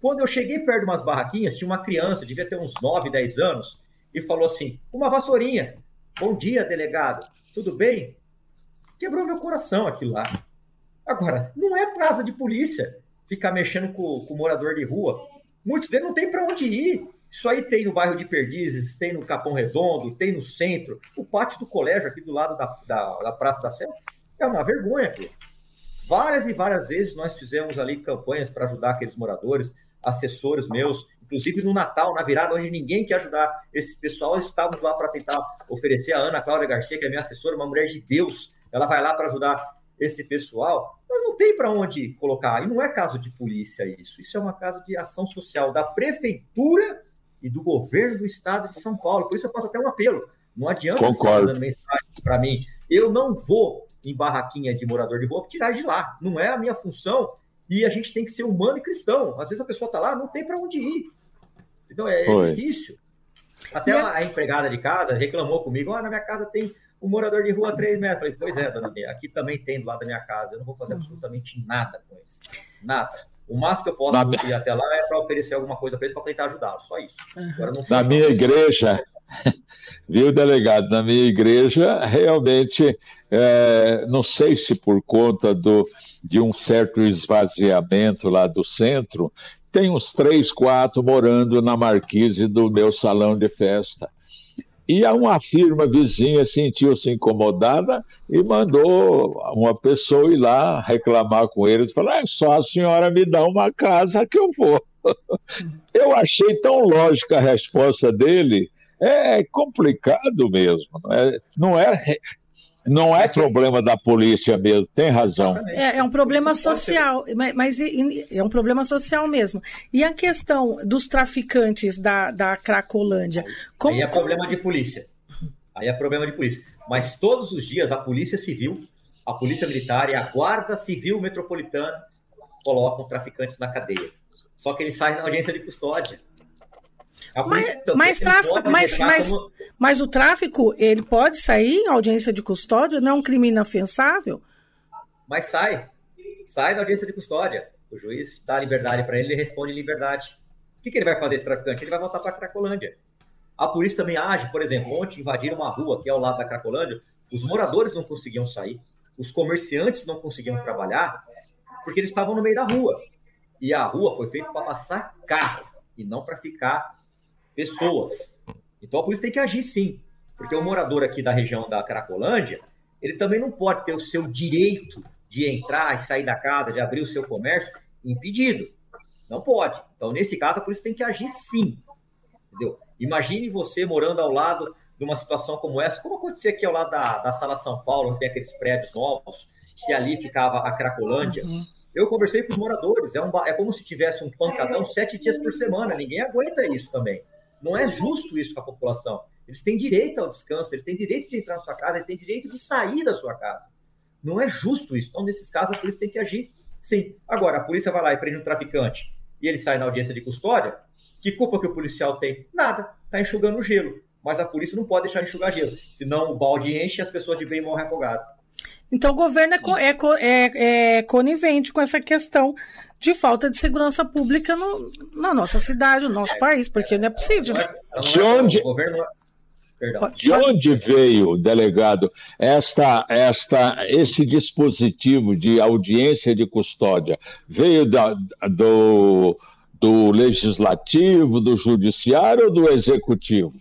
Quando eu cheguei perto de umas barraquinhas, tinha uma criança, devia ter uns 9, 10 anos, e falou assim: Uma vassourinha. Bom dia, delegado. Tudo bem? Quebrou meu coração aquilo lá. Agora, não é casa de polícia ficar mexendo com, com o morador de rua. Muitos deles não tem para onde ir. Isso aí tem no bairro de Perdizes, tem no Capão Redondo, tem no centro. O pátio do colégio aqui do lado da, da, da Praça da Sé é uma vergonha aqui. Várias e várias vezes nós fizemos ali campanhas para ajudar aqueles moradores, assessores meus, inclusive no Natal, na virada, onde ninguém quer ajudar esse pessoal, estávamos lá para tentar oferecer a Ana Cláudia Garcia, que é minha assessora, uma mulher de Deus, ela vai lá para ajudar esse pessoal, mas não tem para onde colocar. E não é caso de polícia isso, isso é uma casa de ação social da prefeitura e do governo do estado de São Paulo. Por isso eu faço até um apelo. Não adianta Concordo. mensagem para mim. Eu não vou em barraquinha de morador de rua tirar de lá. Não é a minha função. E a gente tem que ser humano e cristão. Às vezes a pessoa está lá, não tem para onde ir. Então é, é difícil. Até a, a, empregada de casa reclamou comigo: oh, na minha casa tem um morador de rua a 3 metros. Falei, pois é, dona Bia, aqui também tem do lado da minha casa. Eu não vou fazer absolutamente nada com isso. Nada. O máximo que eu posso na... ir até lá é para oferecer alguma coisa para ele para tentar ajudá-lo, só isso. Uhum. na minha igreja, viu, delegado? Na minha igreja, realmente, é, não sei se por conta do, de um certo esvaziamento lá do centro, tem uns três, quatro morando na marquise do meu salão de festa. E uma firma vizinha sentiu-se incomodada e mandou uma pessoa ir lá reclamar com eles. Falar, é só a senhora me dá uma casa que eu vou. Eu achei tão lógica a resposta dele. É complicado mesmo. Não é, não é não é problema da polícia mesmo, tem razão. É, é um problema social, mas, mas, é um problema social mesmo. E a questão dos traficantes da, da Cracolândia? Como... Aí é problema de polícia. Aí é problema de polícia. Mas todos os dias a Polícia Civil, a Polícia Militar e a Guarda Civil Metropolitana colocam traficantes na cadeia. Só que eles saem na audiência de custódia. Mas, mas, tráfico, mas, mas, como... mas o tráfico, ele pode sair em audiência de custódia? Não é um crime inafensável? Mas sai. Sai da audiência de custódia. O juiz dá liberdade para ele, ele responde liberdade. O que, que ele vai fazer, esse traficante? Ele vai voltar para a Cracolândia. A polícia também age, por exemplo, ontem invadiram uma rua que é ao lado da Cracolândia, os moradores não conseguiam sair, os comerciantes não conseguiam trabalhar, porque eles estavam no meio da rua. E a rua foi feita para passar carro e não para ficar pessoas. Então a polícia tem que agir sim, porque o morador aqui da região da Cracolândia, ele também não pode ter o seu direito de entrar e sair da casa, de abrir o seu comércio impedido. Não pode. Então, nesse caso, a polícia tem que agir sim. Entendeu? Imagine você morando ao lado de uma situação como essa, como aconteceu aqui ao lado da, da Sala São Paulo, onde tem aqueles prédios novos, que ali ficava a Cracolândia. Uhum. Eu conversei com os moradores, é, um, é como se tivesse um pancadão sete dias por semana, ninguém aguenta isso também. Não é justo isso com a população. Eles têm direito ao descanso, eles têm direito de entrar na sua casa, eles têm direito de sair da sua casa. Não é justo isso. Então, nesses casos, a polícia tem que agir sim. Agora, a polícia vai lá e prende um traficante e ele sai na audiência de custódia, que culpa que o policial tem? Nada. Está enxugando gelo. Mas a polícia não pode deixar enxugar gelo. Senão o balde enche e as pessoas de bem morrem afogadas. Então o governo é, é, é, é, conivente com essa questão de falta de segurança pública no, na nossa cidade, no nosso país, porque não é possível. De onde, de onde veio, delegado, esta, esta, esse dispositivo de audiência de custódia? Veio da, do, do legislativo, do judiciário ou do executivo?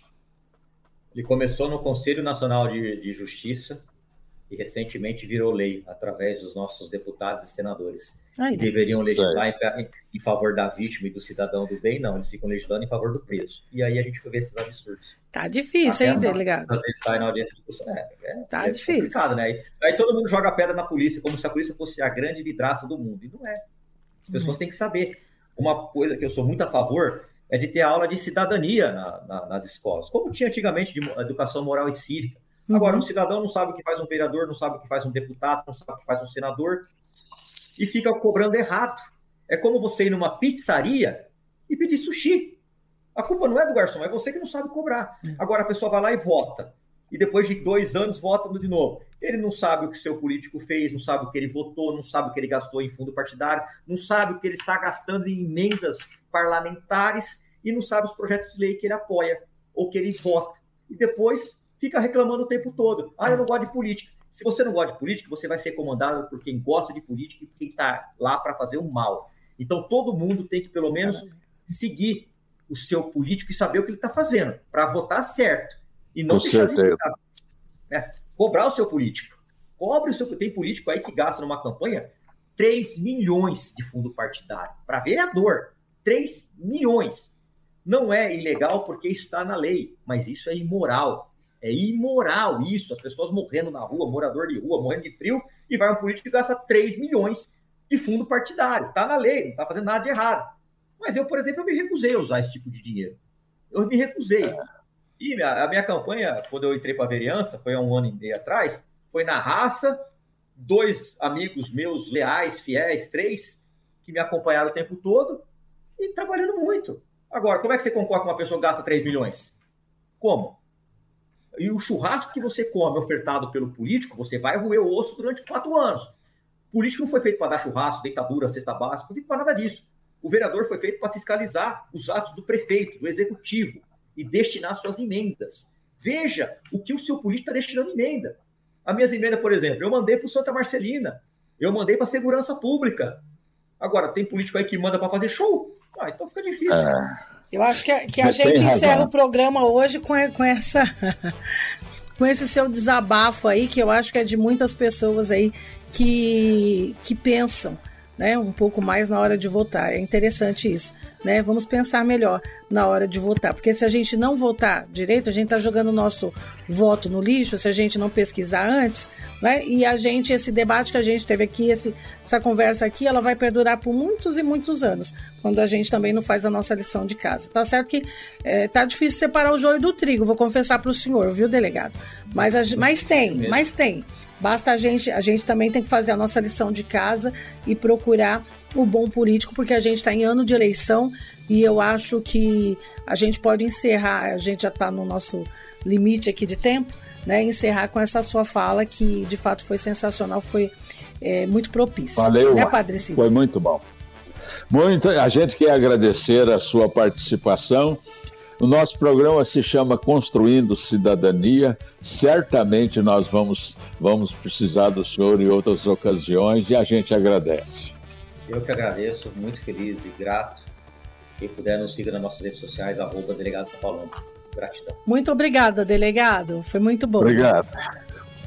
Ele começou no Conselho Nacional de, de Justiça, e recentemente virou lei através dos nossos deputados e senadores. Ai, deveriam legislar em, em, favor da vítima e do cidadão do bem, não, eles ficam legislando em favor do preso. E aí a gente vê esses absurdos. Tá difícil, Até hein, delegado? Às vezes sai na audiência de é, é, Tá é difícil. complicado, né? Aí, aí, todo mundo joga pedra na polícia, como se a polícia fosse a grande vidraça do mundo. E não é. As pessoas têm que saber. Uma coisa que eu sou muito a favor é de ter aula de cidadania na, na, nas escolas, como tinha antigamente de educação moral e cívica. Uhum. Agora, um cidadão não sabe o que faz um vereador, não sabe o que faz um deputado, não sabe o que faz um senador, e fica cobrando errado. É como você ir numa pizzaria e pedir sushi. A culpa não é do garçom, é você que não sabe cobrar. É. Agora a pessoa vai lá e vota. E depois de dois anos vota de novo. Ele não sabe o que seu político fez, não sabe o que ele votou, não sabe o que ele gastou em fundo partidário, não sabe o que ele está gastando em emendas parlamentares e não sabe os projetos de lei que ele apoia ou que ele vota. E depois fica reclamando o tempo todo. Ah, eu não gosto de política. Se você não gosta de política, você vai ser comandado por quem gosta de política e quem está lá para fazer o mal. Então, todo mundo tem que, pelo menos, seguir o seu político e saber o que ele está fazendo, para votar certo. E não Com deixar certeza. de né? Cobrar o seu político. Cobre o seu. Tem político aí que gasta numa campanha 3 milhões de fundo partidário. Para vereador. 3 milhões. Não é ilegal porque está na lei, mas isso é imoral. É imoral isso, as pessoas morrendo na rua, morador de rua, morrendo de frio, e vai um político que gasta 3 milhões de fundo partidário. Está na lei, não está fazendo nada de errado. Mas eu, por exemplo, eu me recusei a usar esse tipo de dinheiro. Eu me recusei. E a minha campanha, quando eu entrei para a vereança, foi há um ano e meio atrás, foi na raça, dois amigos meus leais, fiéis, três, que me acompanharam o tempo todo e trabalhando muito. Agora, como é que você concorda com uma pessoa que gasta 3 milhões? Como? E o churrasco que você come ofertado pelo político, você vai roer o osso durante quatro anos. político não foi feito para dar churrasco, ditadura, cesta básica, não foi feito para nada disso. O vereador foi feito para fiscalizar os atos do prefeito, do executivo e destinar suas emendas. Veja o que o seu político está destinando emenda. As minhas emendas, por exemplo, eu mandei para o Santa Marcelina, eu mandei para a segurança pública. Agora, tem político aí que manda para fazer show? Ah, então fica difícil. É. Eu acho que, que a gente encerra o programa hoje com, com essa. com esse seu desabafo aí, que eu acho que é de muitas pessoas aí que, que pensam né, um pouco mais na hora de votar. É interessante isso. Né? Vamos pensar melhor na hora de votar, porque se a gente não votar direito, a gente está jogando o nosso voto no lixo, se a gente não pesquisar antes, né? E a gente, esse debate que a gente teve aqui, esse, essa conversa aqui, ela vai perdurar por muitos e muitos anos, quando a gente também não faz a nossa lição de casa. Tá certo que é, tá difícil separar o joio do trigo, vou confessar para o senhor, viu, delegado? Mas, a, mas tem, mas tem. Basta a gente, a gente também tem que fazer a nossa lição de casa e procurar o bom político, porque a gente está em ano de eleição e eu acho que a gente pode encerrar, a gente já está no nosso limite aqui de tempo, né? Encerrar com essa sua fala que de fato foi sensacional, foi é, muito propícia. Valeu, né, Padre Cid? Foi muito bom. Muito, a gente quer agradecer a sua participação o nosso programa se chama Construindo Cidadania. Certamente nós vamos, vamos precisar do senhor em outras ocasiões e a gente agradece. Eu que agradeço, muito feliz e grato. Quem puder nos siga nas nossas redes sociais, arroba delegado Palombo. Gratidão. Muito obrigada, delegado. Foi muito bom. Obrigado.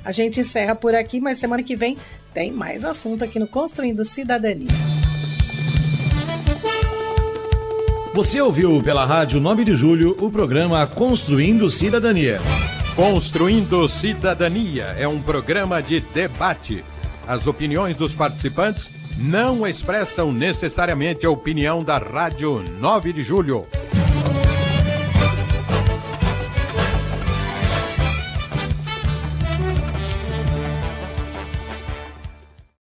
A gente encerra por aqui, mas semana que vem tem mais assunto aqui no Construindo Cidadania. Você ouviu pela Rádio 9 de Julho o programa Construindo Cidadania. Construindo Cidadania é um programa de debate. As opiniões dos participantes não expressam necessariamente a opinião da Rádio 9 de Julho.